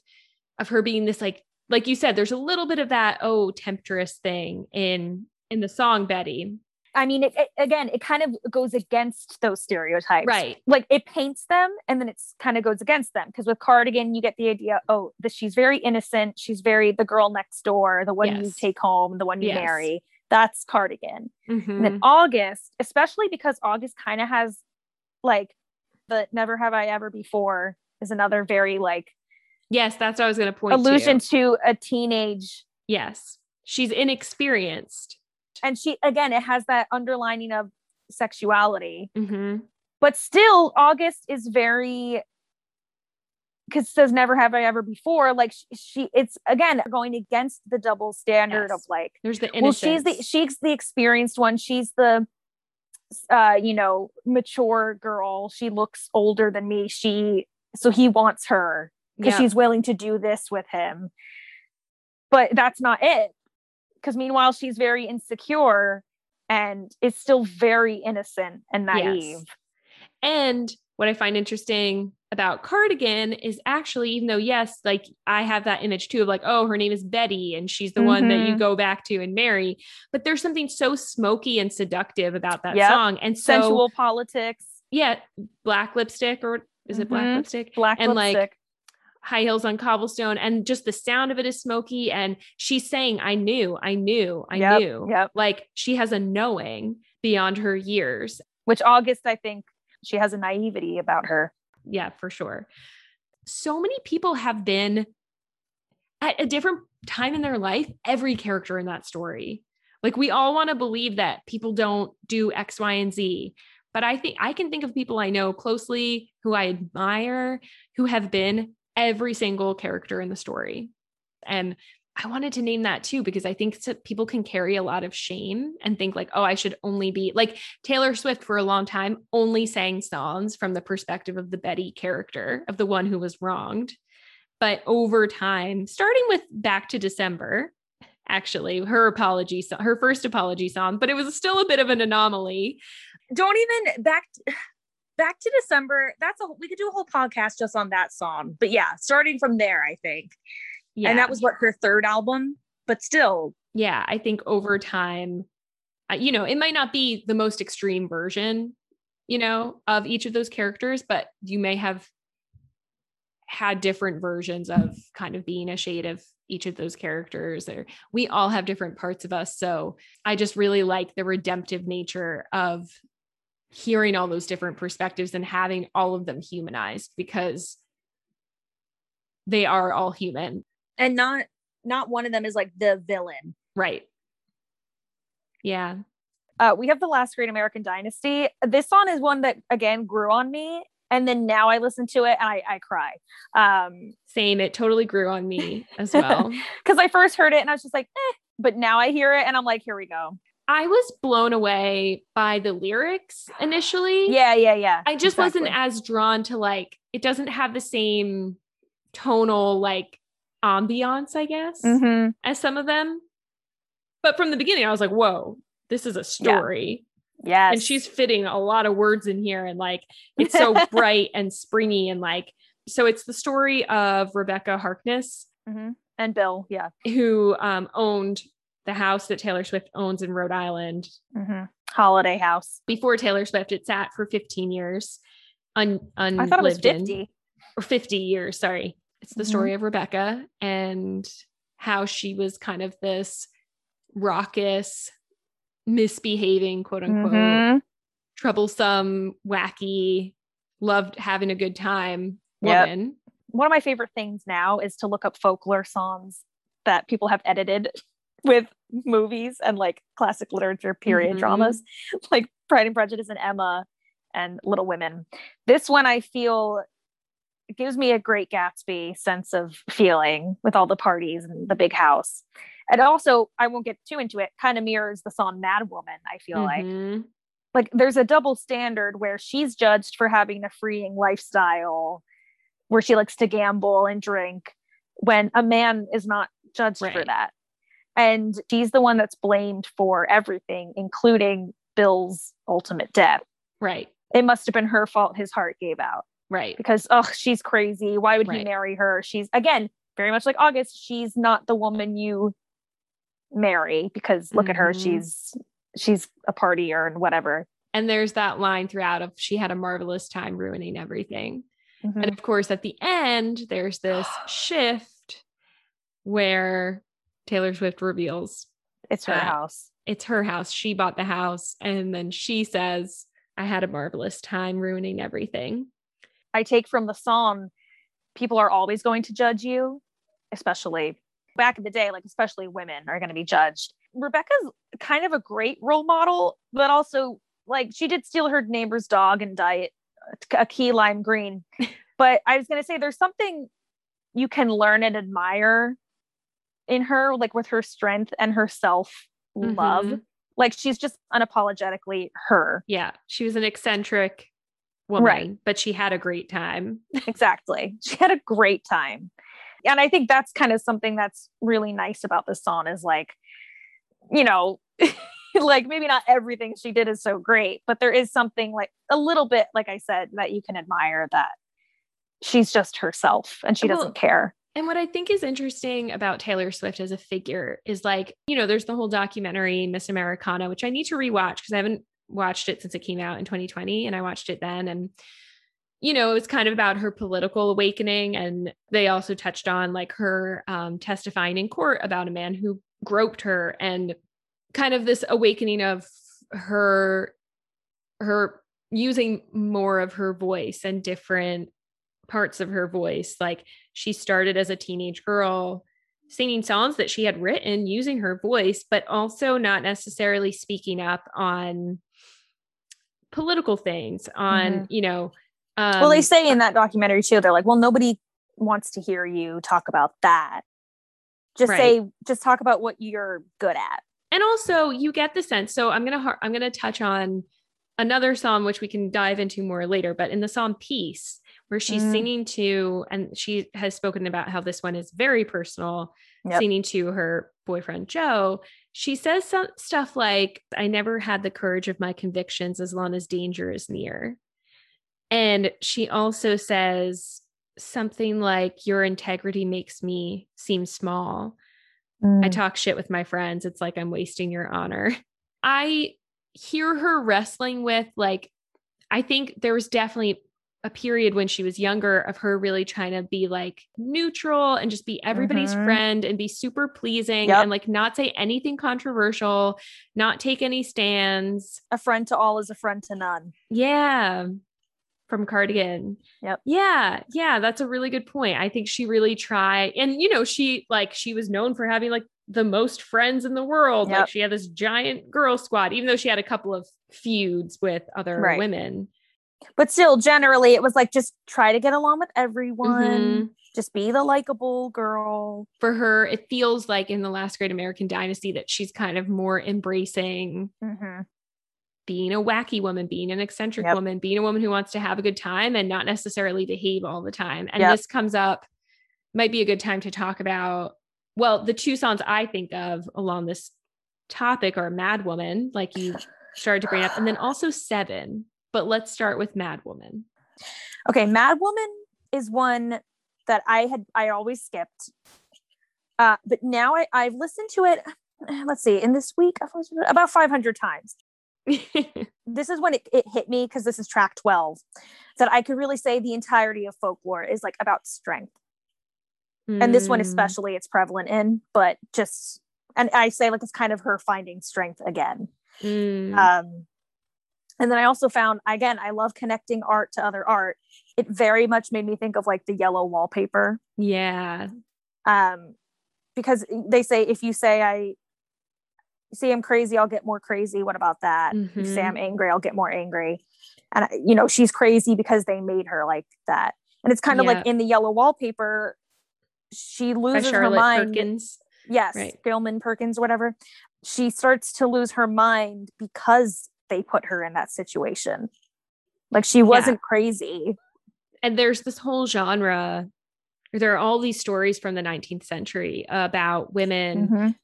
of her being this like like you said there's a little bit of that oh temptress thing in in the song betty. I mean it, it- again it kind of goes against those stereotypes. Right. Like it paints them and then it's kind of goes against them because with cardigan you get the idea oh that she's very innocent she's very the girl next door the one you take home the one you Yes. marry. That's cardigan. Mhm. And then August, especially because August kind of has like the never have I ever before is another very like yes that's what i was going to. Point allusion to to a teenage yes. She's inexperienced. And she again it has that underlining of sexuality. Hmm but still August is very because says never have I ever before like she, she it's again going against the double standard of like there's the innocence. well she's the she's the experienced one. She's the uh you know mature girl. She looks older than me. She so he wants her because Yeah. she's willing to do this with him but that's not it because meanwhile she's very insecure and is still very innocent and naive Yes. And what I find interesting about Cardigan is actually, even though, yes, like I have that image too of like, oh, her name is Betty and she's the one that you Mhm. go back to and marry, but there's something so smoky and seductive about that Yep. song. And so, sensual politics yeah, black lipstick or is it black Mhm. lipstick? black And, like, lipstick high heels on cobblestone and just the sound of it is smoky and she's saying i knew i knew i Yep, knew. yep. like she has a knowing beyond her years. Which august i think she has a naivety about her. Yeah for sure. So many people have been at a different time in their life every character in that story. Like we all want to believe that people don't do x y and z but i think i can think of people i know closely who i admire who have been every single character in the story and I wanted to name that too because I think people can carry a lot of shame and think like, oh, I should only be like Taylor Swift for a long time only sang songs from the perspective of the Betty character of the one who was wronged. But over time, starting with Back to December, actually, her apology, her first apology song, but it was still a bit of an anomaly. don't even back back to december that's a we could do a whole podcast just on that song but yeah starting from there i think. Yeah. and that was what her third album but still. Yeah, I think over time, uh, you know, it might not be the most extreme version, you know, of each of those characters, but you may have had different versions of kind of being a shade of each of those characters or we all have different parts of us. So i just really like the redemptive nature of hearing all those different perspectives and having all of them humanized because they are all human and not not one of them is like the villain right yeah uh, we have the last great american dynasty this song is one that again grew on me and then now I listen to it and I, I cry. Um, Same, it totally grew on me as well. Because I first heard it and I was just like, eh. but now I hear it and I'm like, here we go. I was blown away by the lyrics initially. Yeah, yeah, yeah. I just exactly. wasn't as drawn to like it doesn't have the same tonal like ambiance, I guess, mm-hmm. as some of them. But from the beginning, I was like, whoa, this is a story. Yes. And she's fitting a lot of words in here and like it's so bright and springy and like so it's the story of Rebecca Harkness mm-hmm. and Bill, yeah, who um, owned the house that Taylor Swift owns in Rhode Island. Mm-hmm. Holiday house. Before Taylor Swift, it sat for 15 years. Un, un- I thought it was 50. In, or 50 years, sorry. It's the mm-hmm. story of Rebecca and how she was kind of this raucous, misbehaving, quote unquote, mm-hmm. troublesome, wacky, loved having a good time woman. Yep. One of my favorite things now is to look up folklore songs that people have edited with movies and like classic literature period mm-hmm. dramas like Pride and Prejudice and Emma and Little Women. This one I feel gives me a great Gatsby sense of feeling with all the parties and the big house and also i won't get too into it kind of mirrors the song mad woman i feel mm-hmm. like like there's a double standard where she's judged for having a freeing lifestyle where she likes to gamble and drink when a man is not judged right. for that and she's the one that's blamed for everything including bill's ultimate death right it must have been her fault his heart gave out right because oh she's crazy why would right. he marry her she's again very much like august she's not the woman you marry because look mm-hmm. at her mm-hmm. she's she's a partier and whatever and there's that line throughout of she had a marvelous time ruining everything mm-hmm. and of course at the end there's this shift where taylor swift reveals it's her house it's her house she bought the house and then she says i had a marvelous time ruining everything i take from the song people are always going to judge you especially back in the day, like especially women are going to be judged. Rebecca's kind of a great role model, but also like she did steal her neighbor's dog and dye it a key lime green. but I was going to say there's something you can learn and admire in her, like with her strength and her self love. Mm-hmm. Like she's just unapologetically her. Yeah. She was an eccentric woman, right. but she had a great time. exactly. She had a great time and I think that's kind of something that's really nice about this song is like, you know, like maybe not everything she did is so great, but there is something like a little bit, like I said, that you can admire that she's just herself and she well, doesn't care. And what I think is interesting about Taylor Swift as a figure is like, you know, there's the whole documentary Miss Americana, which I need to rewatch because I haven't watched it since it came out in 2020 and I watched it then. And you know, it was kind of about her political awakening. And they also touched on like her um, testifying in court about a man who groped her and kind of this awakening of her, her using more of her voice and different parts of her voice. Like she started as a teenage girl singing songs that she had written using her voice, but also not necessarily speaking up on political things, on, mm-hmm. you know, um, well, they say in that documentary too, they're like, well, nobody wants to hear you talk about that. Just right. say, just talk about what you're good at. And also, you get the sense. So I'm gonna I'm gonna touch on another song which we can dive into more later. But in the song "Peace," where she's mm. singing to, and she has spoken about how this one is very personal, yep. singing to her boyfriend Joe. She says some stuff like, "I never had the courage of my convictions as long as danger is near." And she also says something like, Your integrity makes me seem small. Mm. I talk shit with my friends. It's like I'm wasting your honor. I hear her wrestling with like I think there was definitely a period when she was younger of her really trying to be like neutral and just be everybody's Mhm. friend and be super pleasing Yep. and like not say anything controversial, not take any stands. A friend to all is a friend to none. Yeah. From Cardigan. Yep. Yeah. Yeah. That's a really good point. I think she really tried. And, you know, she like, she was known for having like the most friends in the world. Like she had this giant girl squad, even though she had a couple of feuds with other Right. women. But still, generally, it was like just try to get along with everyone. Mhm. Just be the likable girl. For her, it feels like in the last Great American Dynasty that she's kind of more embracing Mm-hmm. being a wacky woman, being an eccentric Yep. woman, being a woman who wants to have a good time and not necessarily behave all the time. And Yep. this comes up, might be a good time to talk about. Well, the two songs I think of along this topic are Mad Woman, like you started to bring up, and then also Seven. But let's start with Mad Woman. Okay, Mad Woman is one that I had I always skipped. Uh, but now I, I've listened to it, let's see, in this week, I've listened to it about 500 times. This is when it, it hit me because this is track 12 that I could really say the entirety of folklore is like about strength. And this one, Mm, especially, it's prevalent in, but just, and I say like it's kind of her finding strength again. mm, Um, and then I also found again, I love connecting art to other art. It very much made me think of like the yellow wallpaper. yeah. Um, because they say if you say I see I'm crazy, I'll get more crazy. What about that? If you say Mhm. I'm angry, I'll get more angry. And I- you know, she's crazy because they made her like that. And it's kind of Yeah. like in the yellow wallpaper, she loses her mind. Perkins. Yes, Right. Gilman Perkins, whatever. She starts to lose her mind because they put her in that situation. Like she wasn't crazy. and there's this whole genre there are all these stories from the 19th century about women Mhm.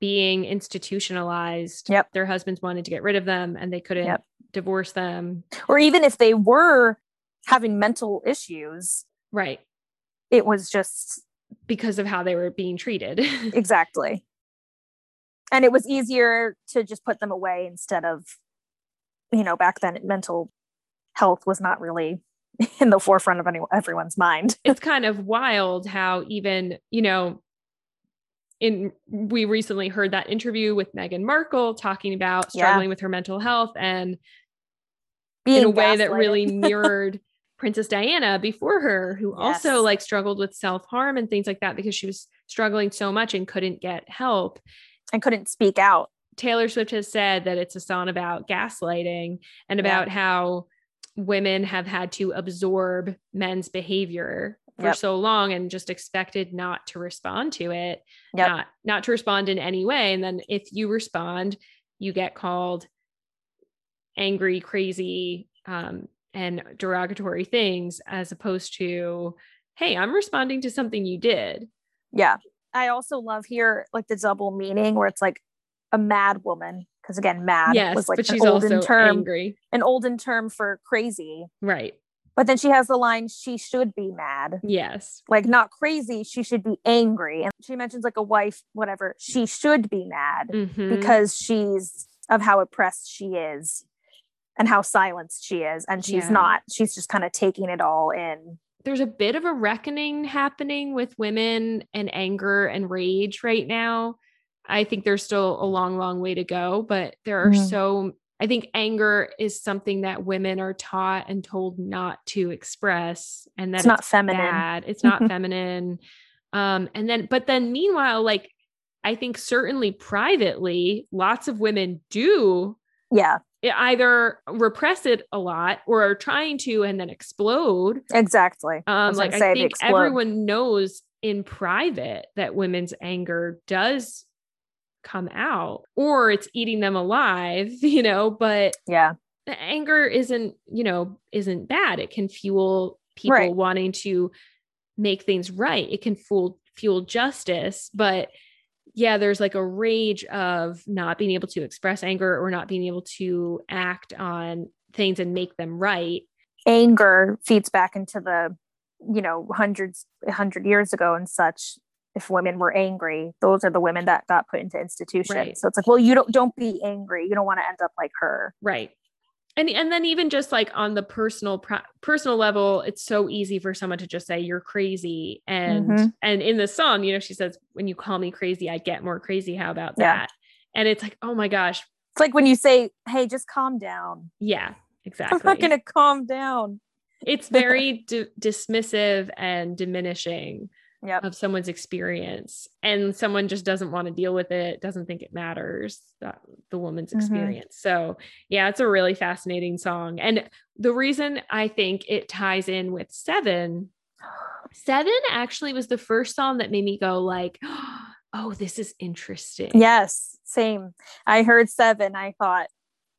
being institutionalized Yep. their husbands wanted to get rid of them and they couldn't Yep. divorce them Or even if they were having mental issues, right it was just because of how they were being treated exactly. And it was easier to just put them away instead of, you know, back then mental health was not really in the forefront of any, everyone's mind. it's kind of wild how even you know in we recently heard that interview with Meghan Markle talking about Yeah. struggling with her mental health and Being in a way that really mirrored Princess Diana before her, who also like struggled with self harm and things like that because she was struggling so much and couldn't get help. and couldn't speak out. Taylor Swift has said that it's a song about gaslighting and Yeah. about how women have had to absorb men's behavior for Yep. so long and just expected not to respond to it, Yep. not not to respond in any way. And then if you respond, you get called angry, crazy, um, and derogatory things, as opposed to, hey, I'm responding to something you did. Yeah. I also love here like the double meaning where it's like a mad woman. Because again, mad yes, was like but an she's olden also term, angry. an olden term for crazy. Right. But then she has the line, she should be mad. Yes. Like not crazy, she should be angry. And she mentions like a wife, whatever, she should be mad Mhm. because she's of how oppressed she is and how silenced she is. And she's Yeah. not. She's just kind of taking it all in. there's a bit of a reckoning happening with women and anger and rage right now. I think there's still a long, long way to go, but there are Mhm. so, I think anger is something that women are taught and told not to express and that It's not feminine. bad. It's not feminine. Um, and then, but then meanwhile, like, I think certainly privately, lots of women do Yeah, either repress it a lot or are trying to and then explode exactly. um, was like I think everyone knows in private that women's anger does come out or it's eating them alive, you know, but Yeah. the anger isn't, you know, isn't bad. It can fuel people Right. wanting to make things right. It can fuel fuel justice, but yeah, there's like a rage of not being able to express anger or not being able to act on things and make them right. Anger feeds back into the, you know, hundreds, hundred years ago and such. If women were angry, those are the women that got put into institution. Right. So it's like, well, you don't don't be angry. You don't want to end up like her. Right. And and then even just like on the personal personal level, it's so easy for someone to just say you're crazy. And Mhm. and in the song, you know, she says, "When you call me crazy, I get more crazy. How about Yeah. that?" And it's like, oh my gosh, It's like when you say, "Hey, just calm down." yeah, exactly. I'm not gonna calm down. it's very di- dismissive and diminishing Yep. of someone's experience and someone just doesn't want to deal with it doesn't think it matters that, the woman's Mhm. experience so yeah it's a really fascinating song and the reason i think it ties in with seven seven actually was the first song that made me go like oh this is interesting Yes, same. I heard seven. I thought,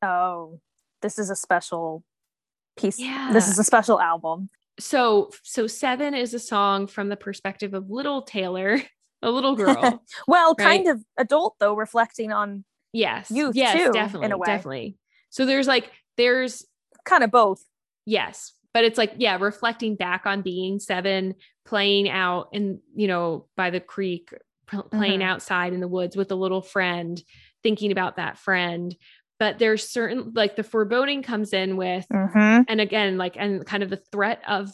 oh, this is a special piece. This is a special album. So so seven is a song from the perspective of little taylor a little girl Well, Right. kind of adult though, reflecting on yes Youth, yes too, in definitely a way. definitely so there's like there's kind of both. yes but it's like yeah reflecting back on being seven playing out in you know by the creek playing Mhm. outside in the woods with a little friend thinking about that friend but there's certain like the foreboding comes in with Mm-hmm. and again like and kind of the threat of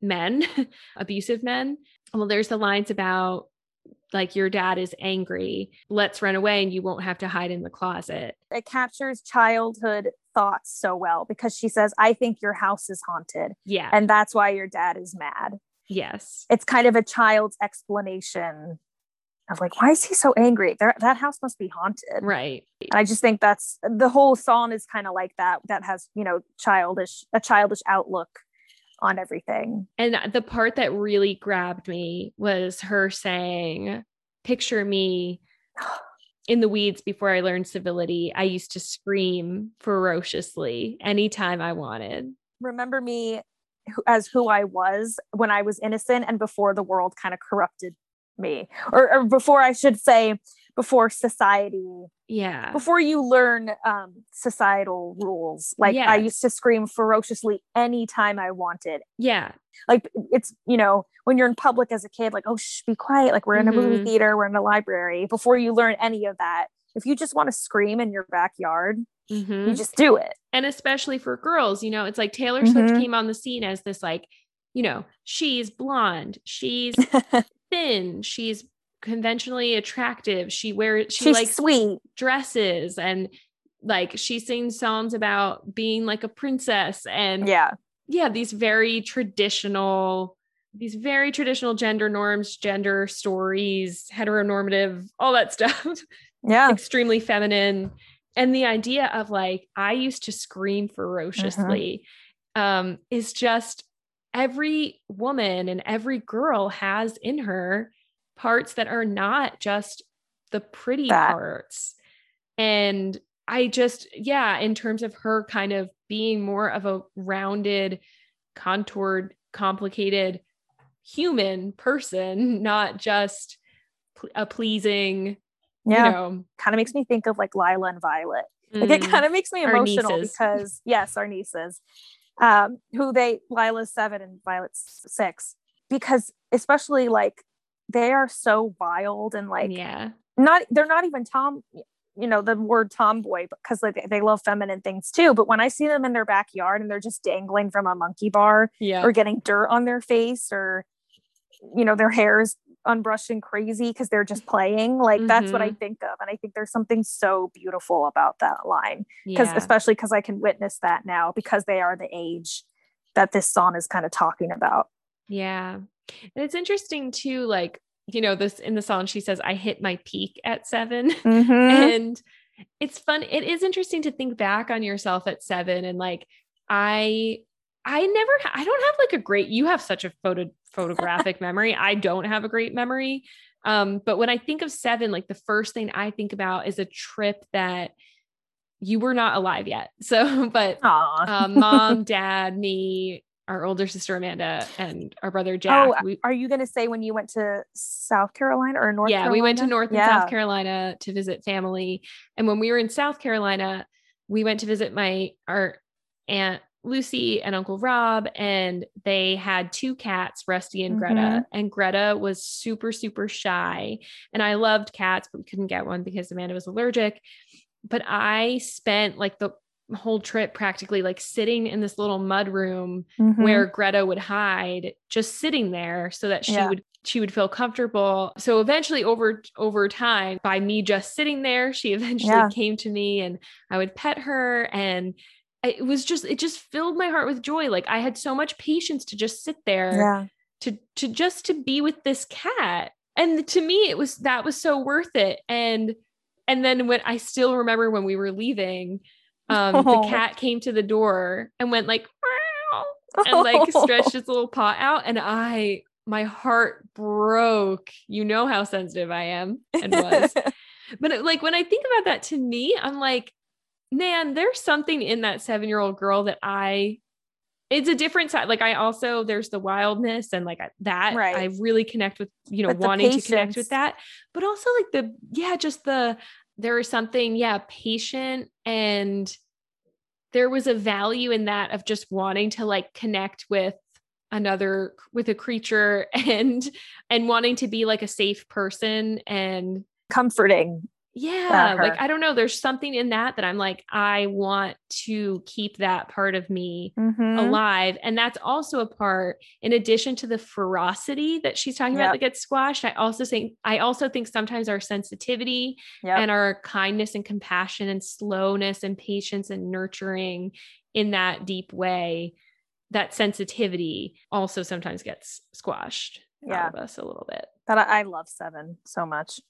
men abusive men well there's the lines about like your dad is angry let's run away and you won't have to hide in the closet It captures childhood thoughts so well because she says, I think your house is haunted. yeah And that's why your dad is mad. yes It's kind of a child's explanation of like, why is he so angry? There, that house must be haunted. right And I just think that's the whole song is kind of like that. That has, you know, childish, a childish outlook on everything. And the part that really grabbed me was her saying, Picture me in the weeds before I learned civility. I used to scream ferociously anytime I wanted. Remember me as who I was when I was innocent and before the world kind of corrupted me, or, or before I should say, before society, Yeah. before you learn um, societal rules. Like I used to scream ferociously anytime I wanted. Yeah. Like it's, you know, when you're in public as a kid, like, oh, shh, be quiet. Like we're in a movie Mhm. theater, we're in a library. Before you learn any of that, if you just want to scream in your backyard, Mhm. you just do it. and especially for girls, you know, it's like Taylor Swift Mhm. came on the scene as this, like, you know, she's blonde, she's thin, she's conventionally attractive, she wears, she She's likes sweet. dresses and like she sings songs about being like a princess and Yeah. yeah these very traditional these very traditional gender norms gender stories heteronormative all that stuff Yeah. extremely feminine and the idea of like i used to scream ferociously um is just every woman and every girl has in her parts that are not just the pretty That. parts and i just yeah in terms of her kind of being more of a rounded contoured complicated human person not just a pleasing Yeah. you know kind of makes me think of like Lila and Violet. Like it mm, kind of makes me emotional because yes, our nieces, um, who they Lila's seven and Violet's six, because especially like they are so wild and like yeah. not they're not even tom you know the word tomboy because like they love feminine things too. But when i see them in their backyard and they're just dangling from a monkey bar yeah. or getting dirt on their face or you know their hair is unbrushed and crazy because they're just playing like that's what i Mhm. think of and i think there's something so beautiful about that line because yeah. especially because i can witness that now because they are the age that this song is kind of talking about Yeah. And it's interesting too, like, you know, this in the song, she says, I hit my peak at 7 Mhm. And it's fun. It is interesting to think back on yourself at seven and like, I, I never, I don't have like a great, you have such a photo, photographic memory. I don't have a great memory. Um, but when I think of seven, like the first thing I think about is a trip that you were not alive yet. So, but um, mom, dad, me, our older sister Amanda, and our brother Jack. Oh, we, Are you going to say when you went to South Carolina or North yeah, Carolina? we went to North and South Carolina to visit family. And when we were in South Carolina, we went to visit my our aunt Lucy and Uncle Rob, and they had two cats, Rusty and Greta. Mhm. And Greta was super, super shy. And I loved cats, but we couldn't get one because Amanda was allergic. But I spent like the whole trip practically like sitting in this little mud room Mhm. where Greta would hide, just sitting there so that she Yeah. would she would feel comfortable. So eventually over over time by me just sitting there, she eventually Yeah. came to me and I would pet her and it was just it just filled my heart with joy. Like I had so much patience to just sit there yeah. to to just to be with this cat. And to me it was that was so worth it. And and then when I still remember when we were leaving, um Oh. the cat came to the door and went like "Meow," and like stretched its little paw out and I my heart broke. You know how sensitive I am and was. but it- like when I think about that to me, I'm like, man, there's something in that 7-year-old girl that I it's a different side. Like I also there's the wildness and like that Right. I really connect with, you know, But wanting to connect with that. But also like the yeah, just the there is something yeah, patient and there was a value in that of just wanting to like connect with another with a creature and and wanting to be like a safe person and Comforting. Yeah like i don't know there's something in that that i'm like i want to keep that part of me Mhm. alive and that's also a part in addition to the ferocity that she's talking Yep. about that gets squashed i also think i also think sometimes our sensitivity Yep. and our kindness and compassion and slowness and patience and nurturing in that deep way that sensitivity also sometimes gets squashed Yeah. out of us a little bit But I, I love Seven so much.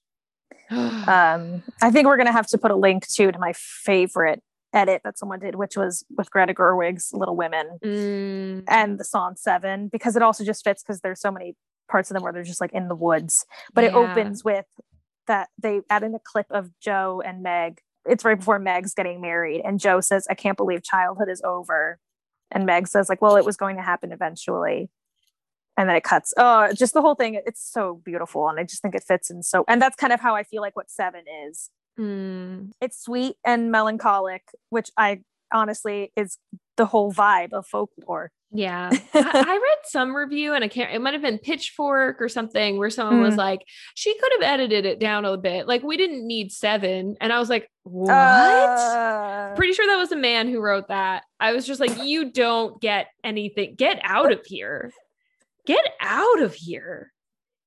Um, I think we're gonna have to put a link too to my favorite edit that someone did, which was with Greta Gerwig's Little Women Mm, and the song Seven, because it also just fits because there's so many parts of them where they're just like in the woods. But it opens with that they add in a clip of Jo and Meg. It's right before Meg's getting married, and Jo says, "I can't believe childhood is over," and Meg says, "Like, well, it was going to happen eventually." And then it cuts. Oh, just the whole thing. It's so beautiful, and I just think it fits in so. And that's kind of how I feel like what Seven is. mm, It's sweet and melancholic, which I honestly is the whole vibe of folklore. yeah I, I read some review and i can't it might have been pitchfork or something where someone was Mm. like she could have edited it down a bit like we didn't need seven and i was like what Uh, pretty sure that was a man who wrote that. I was just like, you don't get anything. Get out of here. Get out of here.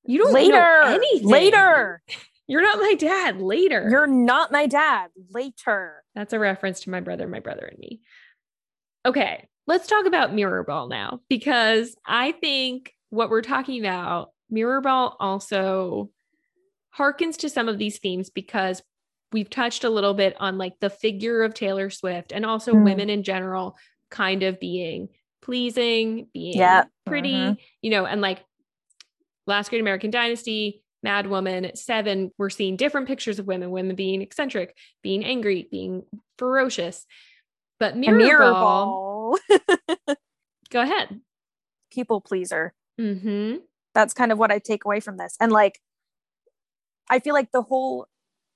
You don't later, know anything. later. You're not my dad. Later. You're not my dad. Later. That's a reference to my brother, my brother, and me. Okay, let's talk about Mirror Ball now because I think what we're talking about, Mirror Ball also harkens to some of these themes because we've touched a little bit on like the figure of Taylor Swift and also Mm. women in general kind of being pleasing, being Yeah. pretty, Mhm. you know, and like Last Great American Dynasty, Mad Woman, Seven, we're seeing different pictures of women, women being eccentric, being angry, being ferocious. But Mirror, mirror Ball, ball. go ahead. People pleaser. hmm That's kind of what I take away from this. And like, I feel like the whole,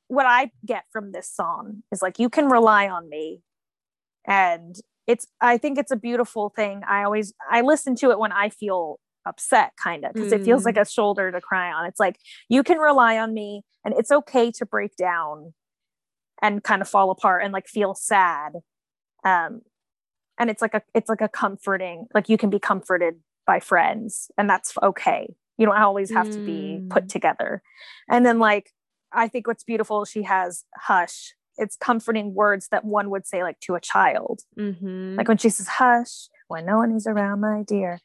what I get from this song is like, you can rely on me. And it's, I think it's a beautiful thing. I always, I listen to it when I feel upset, kind of, because it feels Mm. like a shoulder to cry on. It's like, you can rely on me and it's okay to break down and kind of fall apart and like feel sad. Um, and it's like a, it's like a comforting, like you can be comforted by friends and that's okay. You don't always have to be put Mm. together. And then like I think what's beautiful, she has hush. It's comforting words that one would say like to a child. hmm Like when she says hush, when no one is around, my dear.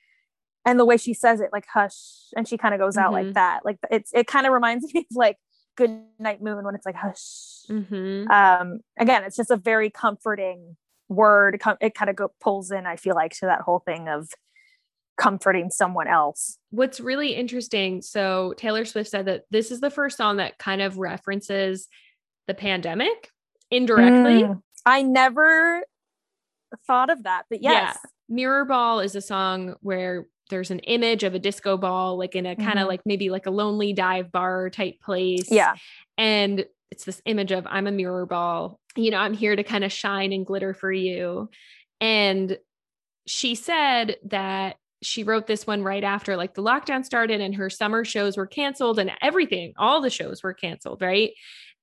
And the way she says it, like hush, and she kind of goes out Mhm. like that. Like it's it kind of reminds me of like good night moon when it's like hush. hmm Um again, it's just a very comforting word. It kind of go pulls in, I feel like, to that whole thing of comforting someone else. What's really interesting. So Taylor Swift said that this is the first song that kind of references the pandemic indirectly. Mm. I never thought of that, but yes. Mirror Ball is a song where there's an image of a disco ball, like in a kind of Mhm. like maybe like a lonely dive bar type place. Yeah. And it's this image of I'm a mirror ball, you know, I'm here to kind of shine and glitter for you. And she said that she wrote this one right after like the lockdown started and her summer shows were canceled and everything, all the shows were canceled, right?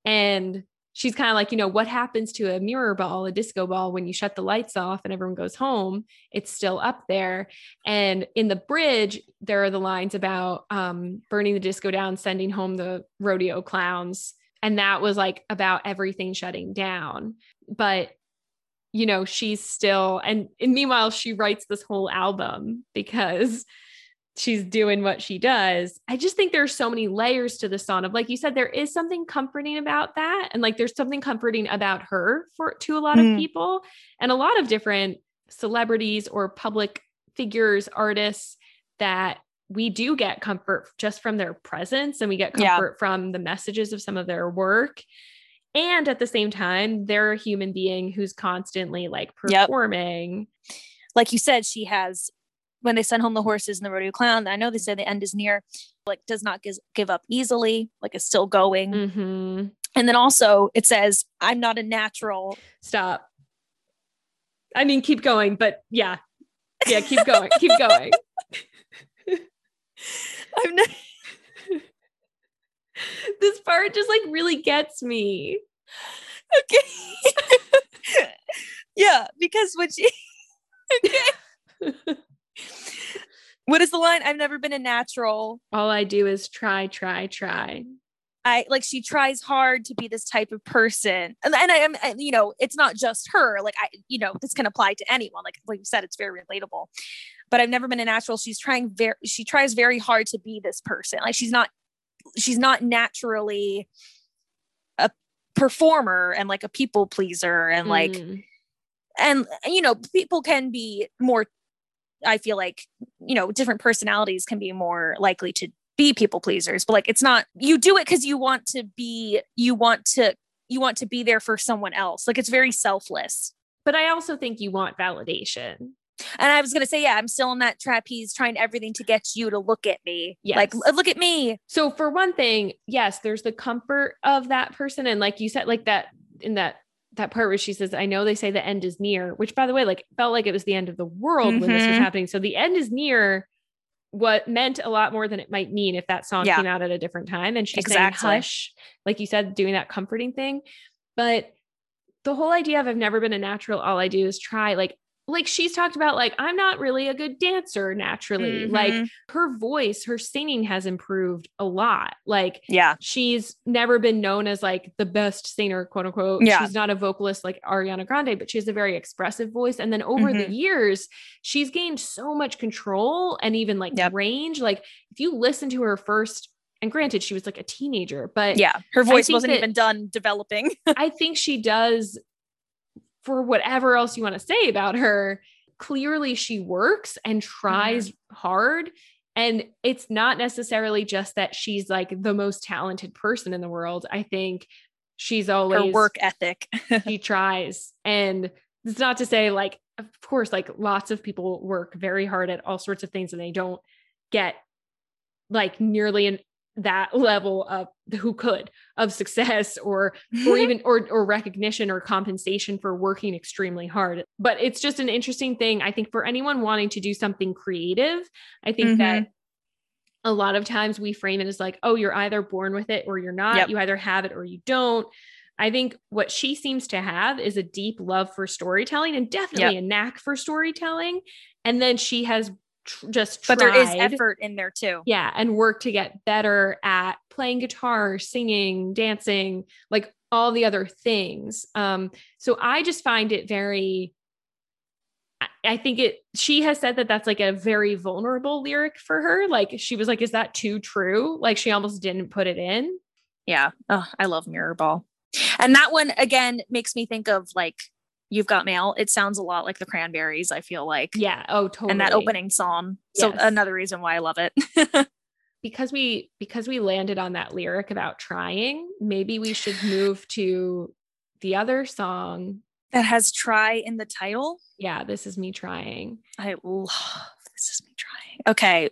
And she's kind of like, you know, what happens to a mirror ball, a disco ball when you shut the lights off and everyone goes home? It's still up there. And in the bridge, there are the lines about um, burning the disco down, sending home the rodeo clowns. And that was like about everything shutting down. But you know, she's still, and, and meanwhile, she writes this whole album because she's doing what she does. I just think there's so many layers to the song of like you said, there is something comforting about that. And like there's something comforting about her for to a lot mm. of people and a lot of different celebrities or public figures, artists that we do get comfort just from their presence and we get comfort yeah. from the messages of some of their work. And at the same time, they're a human being who's constantly like performing. Yep. Like you said, she has when they send home the horses and the rodeo clown. I know they say the end is near, like does not give, give up easily, like is still going. Mm-hmm. And then also it says, I'm not a natural. Stop. I mean, keep going, but yeah. Yeah, keep going. keep going. I'm not this part just like really gets me. Okay. yeah, because when she okay. what is the line? I've never been a natural. All I do is try, try, try. I like she tries hard to be this type of person, and, and I am, you know, it's not just her. Like I, you know, this can apply to anyone. Like like you said, it's very relatable. But I've never been a natural. She's trying very, she tries very hard to be this person. Like she's not she's not naturally a performer and like a people pleaser and like mm. and you know people can be more i feel like you know different personalities can be more likely to be people pleasers but like it's not you do it because you want to be you want to you want to be there for someone else like it's very selfless but i also think you want validation and I was going to say, yeah, I'm still in that trapeze trying everything to get you to look at me. Yes. Like, look at me. So, for one thing, yes, there's the comfort of that person. And like you said, like that in that that part where she says, I know they say the end is near, which by the way, like felt like it was the end of the world mm-hmm. when this was mm-hmm. happening. So the end is near what meant a lot more than it might mean if that song yeah. came out at a different time. And she's exactly. saying hush, like you said, doing that comforting thing. But the whole idea of I've never been a natural, all I do is try, like like she's talked about like i'm not really a good dancer naturally mm-hmm. like her voice her singing has improved a lot like yeah she's never been known as like the best singer quote unquote yeah. she's not a vocalist like ariana grande but she has a very expressive voice and then over mm-hmm. the years she's gained so much control and even like yep. range like if you listen to her first and granted she was like a teenager but yeah her voice wasn't even done developing i think she does for whatever else you want to say about her, clearly she works and tries mm-hmm. hard. And it's not necessarily just that she's like the most talented person in the world. I think she's always her work ethic. she tries. And it's not to say like, of course, like lots of people work very hard at all sorts of things and they don't get like nearly an that level of who could of success or or even or or recognition or compensation for working extremely hard but it's just an interesting thing i think for anyone wanting to do something creative i think mm-hmm. that a lot of times we frame it as like oh you're either born with it or you're not yep. you either have it or you don't I think what she seems to have is a deep love for storytelling and definitely yep. a knack for storytelling. And then she has tr- just tried, but there is effort in there too. Yeah, and work to get better at playing guitar, singing, dancing, like all the other things. Um, so I just find it very. I think it, she has said that that's like a very vulnerable lyric for her. Like she was like, is that too true? Like she almost didn't put it in. Yeah. Oh, I love Mirror Ball. And that one again makes me think of like You've Got Mail. It sounds a lot like the Cranberries, I feel like. Yeah. Oh, totally. And that opening song. So another reason why I love it. because we because we landed on that lyric about trying, maybe we should move to the other song that has try in the title. Yeah, this is me trying. I love this is me trying. Okay.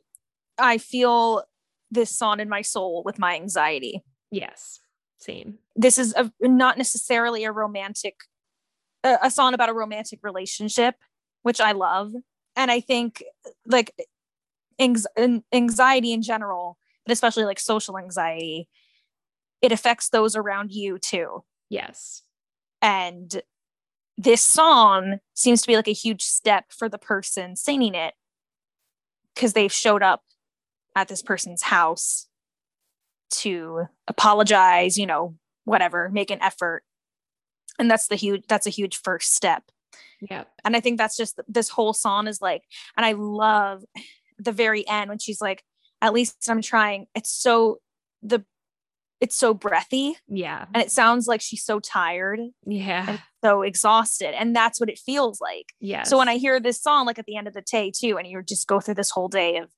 I feel this song in my soul with my anxiety. Yes. Same. This is a, not necessarily a romantic a, a song about a romantic relationship, which I love. and I think like anxiety in general, but especially like social anxiety, it affects those around you too. Yes. And this song seems to be like a huge step for the person singing it because they've showed up at this person's house to apologize, you know, whatever, make an effort. And that's the huge that's a huge first step. Yeah. And I think that's just this whole song is like, and I love the very end when she's like, at least I'm trying. It's so the it's so breathy. Yeah. And it sounds like she's so tired. Yeah. So exhausted. And that's what it feels like. Yeah. So when I hear this song, like at the end of the day too, and you just go through this whole day of,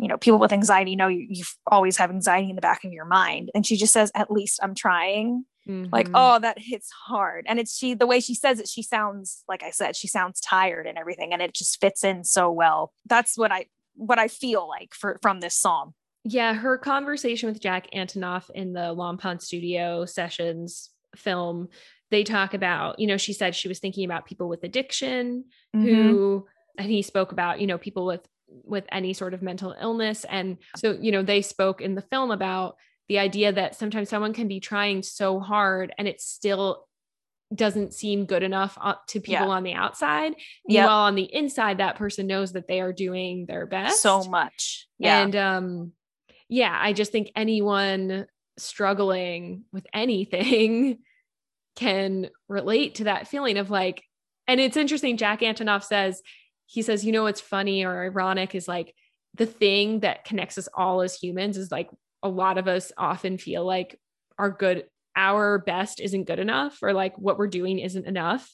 you know, people with anxiety know you, you always have anxiety in the back of your mind. And she just says, at least I'm trying. Mm-hmm. Like, oh, that hits hard. And it's she, the way she says it, she sounds, like I said, she sounds tired and everything. And it just fits in so well. That's what I, what I feel like for from this song. Yeah, her conversation with Jack Antonoff in the Long Pond Studio sessions film, they talk about, you know, she said she was thinking about people with addiction mm-hmm. who and he spoke about, you know, people with with any sort of mental illness and so, you know, they spoke in the film about the idea that sometimes someone can be trying so hard and it still doesn't seem good enough uh, to people yeah. on the outside. Yeah. While on the inside, that person knows that they are doing their best so much. Yeah. And um, yeah, I just think anyone struggling with anything can relate to that feeling of like, and it's interesting. Jack Antonoff says, he says, you know, what's funny or ironic is like the thing that connects us all as humans is like a lot of us often feel like our good our best isn't good enough or like what we're doing isn't enough.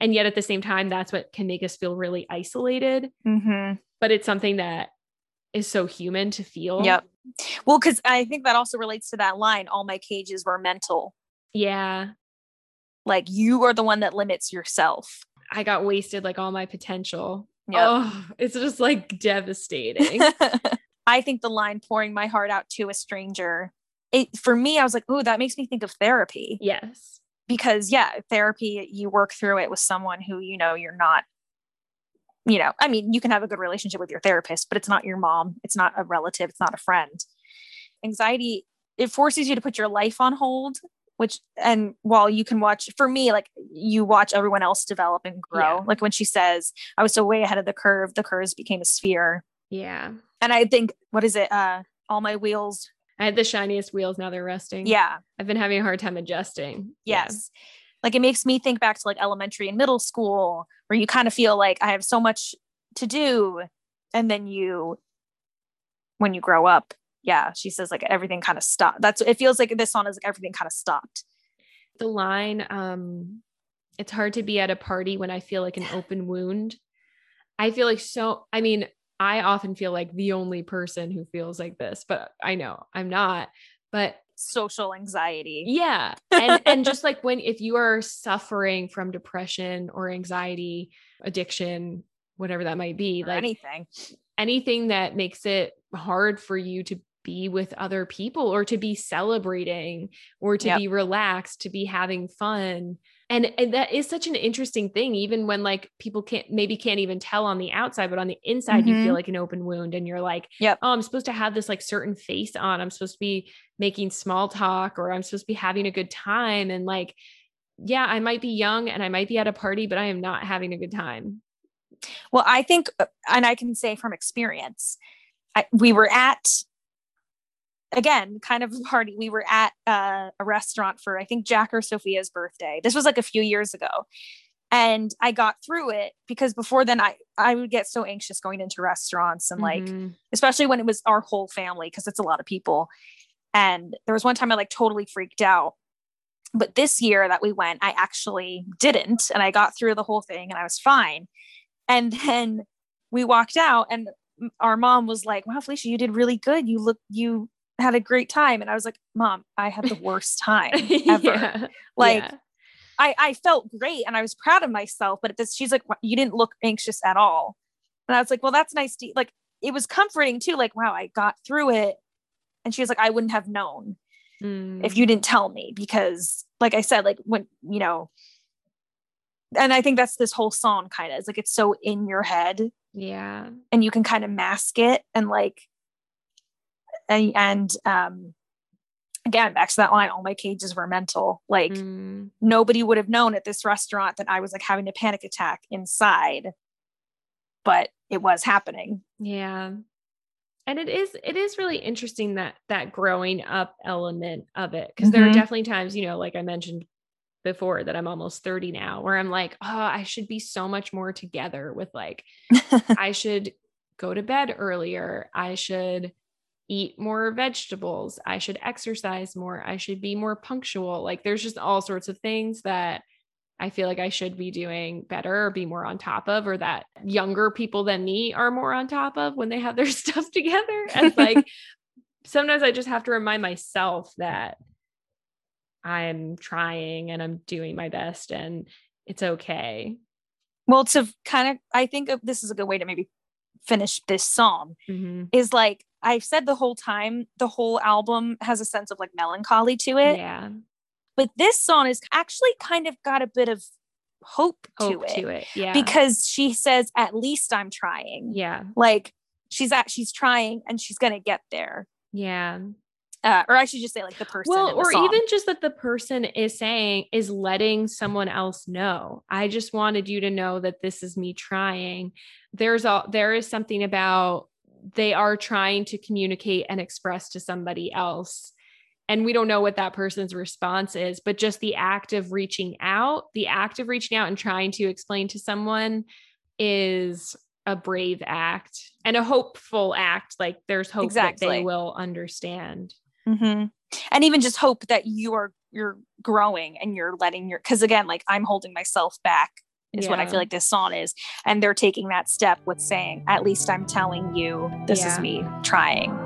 And yet at the same time, that's what can make us feel really isolated. Mm-hmm. But it's something that is so human to feel. Yep. Well, because I think that also relates to that line all my cages were mental. Yeah. Like you are the one that limits yourself. I got wasted like all my potential. Yep. Oh, it's just like devastating. I think the line pouring my heart out to a stranger it for me, I was like, oh, that makes me think of therapy. Yes. Because yeah, therapy, you work through it with someone who, you know, you're not, you know, I mean, you can have a good relationship with your therapist, but it's not your mom, it's not a relative, it's not a friend. Anxiety, it forces you to put your life on hold, which and while you can watch for me, like you watch everyone else develop and grow. Yeah. Like when she says, I was so way ahead of the curve, the curves became a sphere. Yeah. And I think what is it? Uh all my wheels I had the shiniest wheels. Now they're resting. Yeah. I've been having a hard time adjusting. Yes. Yeah. Like it makes me think back to like elementary and middle school where you kind of feel like I have so much to do. And then you, when you grow up, yeah, she says like everything kind of stopped. That's it feels like this song is like everything kind of stopped. The line, um, it's hard to be at a party when I feel like an open wound. I feel like so, I mean, I often feel like the only person who feels like this, but I know I'm not. But social anxiety. Yeah. And and just like when if you are suffering from depression or anxiety, addiction, whatever that might be, or like anything. Anything that makes it hard for you to be with other people or to be celebrating or to yep. be relaxed, to be having fun and, and that is such an interesting thing even when like people can't maybe can't even tell on the outside but on the inside mm-hmm. you feel mm-hmm. like an open wound and you're like yep. oh i'm supposed to have this like certain face on i'm supposed to be making small talk or i'm supposed to be having a good time and like yeah i might be young and i might be at a party but i am not having a good time well i think uh, and i can say from experience I, we were at again kind of a party we were at uh, a restaurant for i think jack or sophia's birthday. This was like a few years ago. And i got through it because before then i i would get so anxious going into restaurants and like mm-hmm. especially when it was our whole family because it's a lot of people. And there was one time i like totally freaked out. But this year that we went i actually didn't and i got through the whole thing and i was fine. And then we walked out and our mom was like wow felicia you did really good. You look you had a great time. And I was like, Mom, I had the worst time ever. yeah. Like, yeah. I, I felt great and I was proud of myself. But this, she's like, You didn't look anxious at all. And I was like, Well, that's nice to like, it was comforting too. Like, wow, I got through it. And she was like, I wouldn't have known mm. if you didn't tell me because, like I said, like, when, you know, and I think that's this whole song kind of is like it's so in your head Yeah. And you can kind of mask it and like and, and um again back to that line all my cages were mental like Mm. nobody would have known at this restaurant that I was like having a panic attack inside but it was happening Yeah. And it is it is really interesting that that growing up element of it because there are Mhm. definitely times, you know, like I mentioned before that I'm almost 30 now where I'm like, "Oh, I should be so much more together with like I should go to bed earlier. I should eat more vegetables. I should exercise more. I should be more punctual." Like there's just all sorts of things that I feel like I should be doing better or be more on top of, or that younger people than me are more on top of when they have their stuff together. And like sometimes I just have to remind myself that I'm trying and I'm doing my best and it's okay. well to kind of I think this is a good way to maybe finish this song Mm-hmm. is like I've said the whole time the whole album has a sense of like melancholy to it Yeah. but this song is actually kind of got a bit of hope, Hope to, it to it. Yeah. because she says at least i'm trying yeah. like she's at she's trying and she's gonna get there Yeah. Uh, or i should just say like the person Well, or song. even just that the person is saying is letting someone else know. I just wanted you to know that this is me trying. There's all there is something about they are trying to communicate and express to somebody else. And we don't know what that person's response is, but just the act of reaching out, the act of reaching out and trying to explain to someone is a brave act and a hopeful act. Like there's hope that they will understand. Mhm. and even just hope that you are you're growing and you're letting your because again like i'm holding myself back is what i feel like this song is and they're taking that step with saying at least i'm telling you this is me trying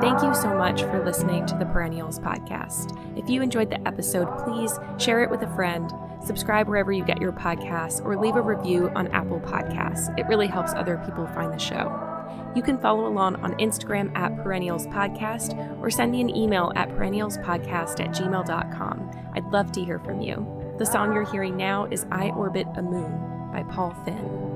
Thank you so much for listening to the Perennials podcast. If you enjoyed the episode, please share it with a friend, subscribe wherever you get your podcasts, or leave a review on Apple Podcasts. It really helps other people find the show. You can follow along on Instagram at Perennials Podcast or send me an email at perennialspodcast at gmail.com. I'd love to hear from you. The song you're hearing now is I Orbit a Moon by Paul Finn.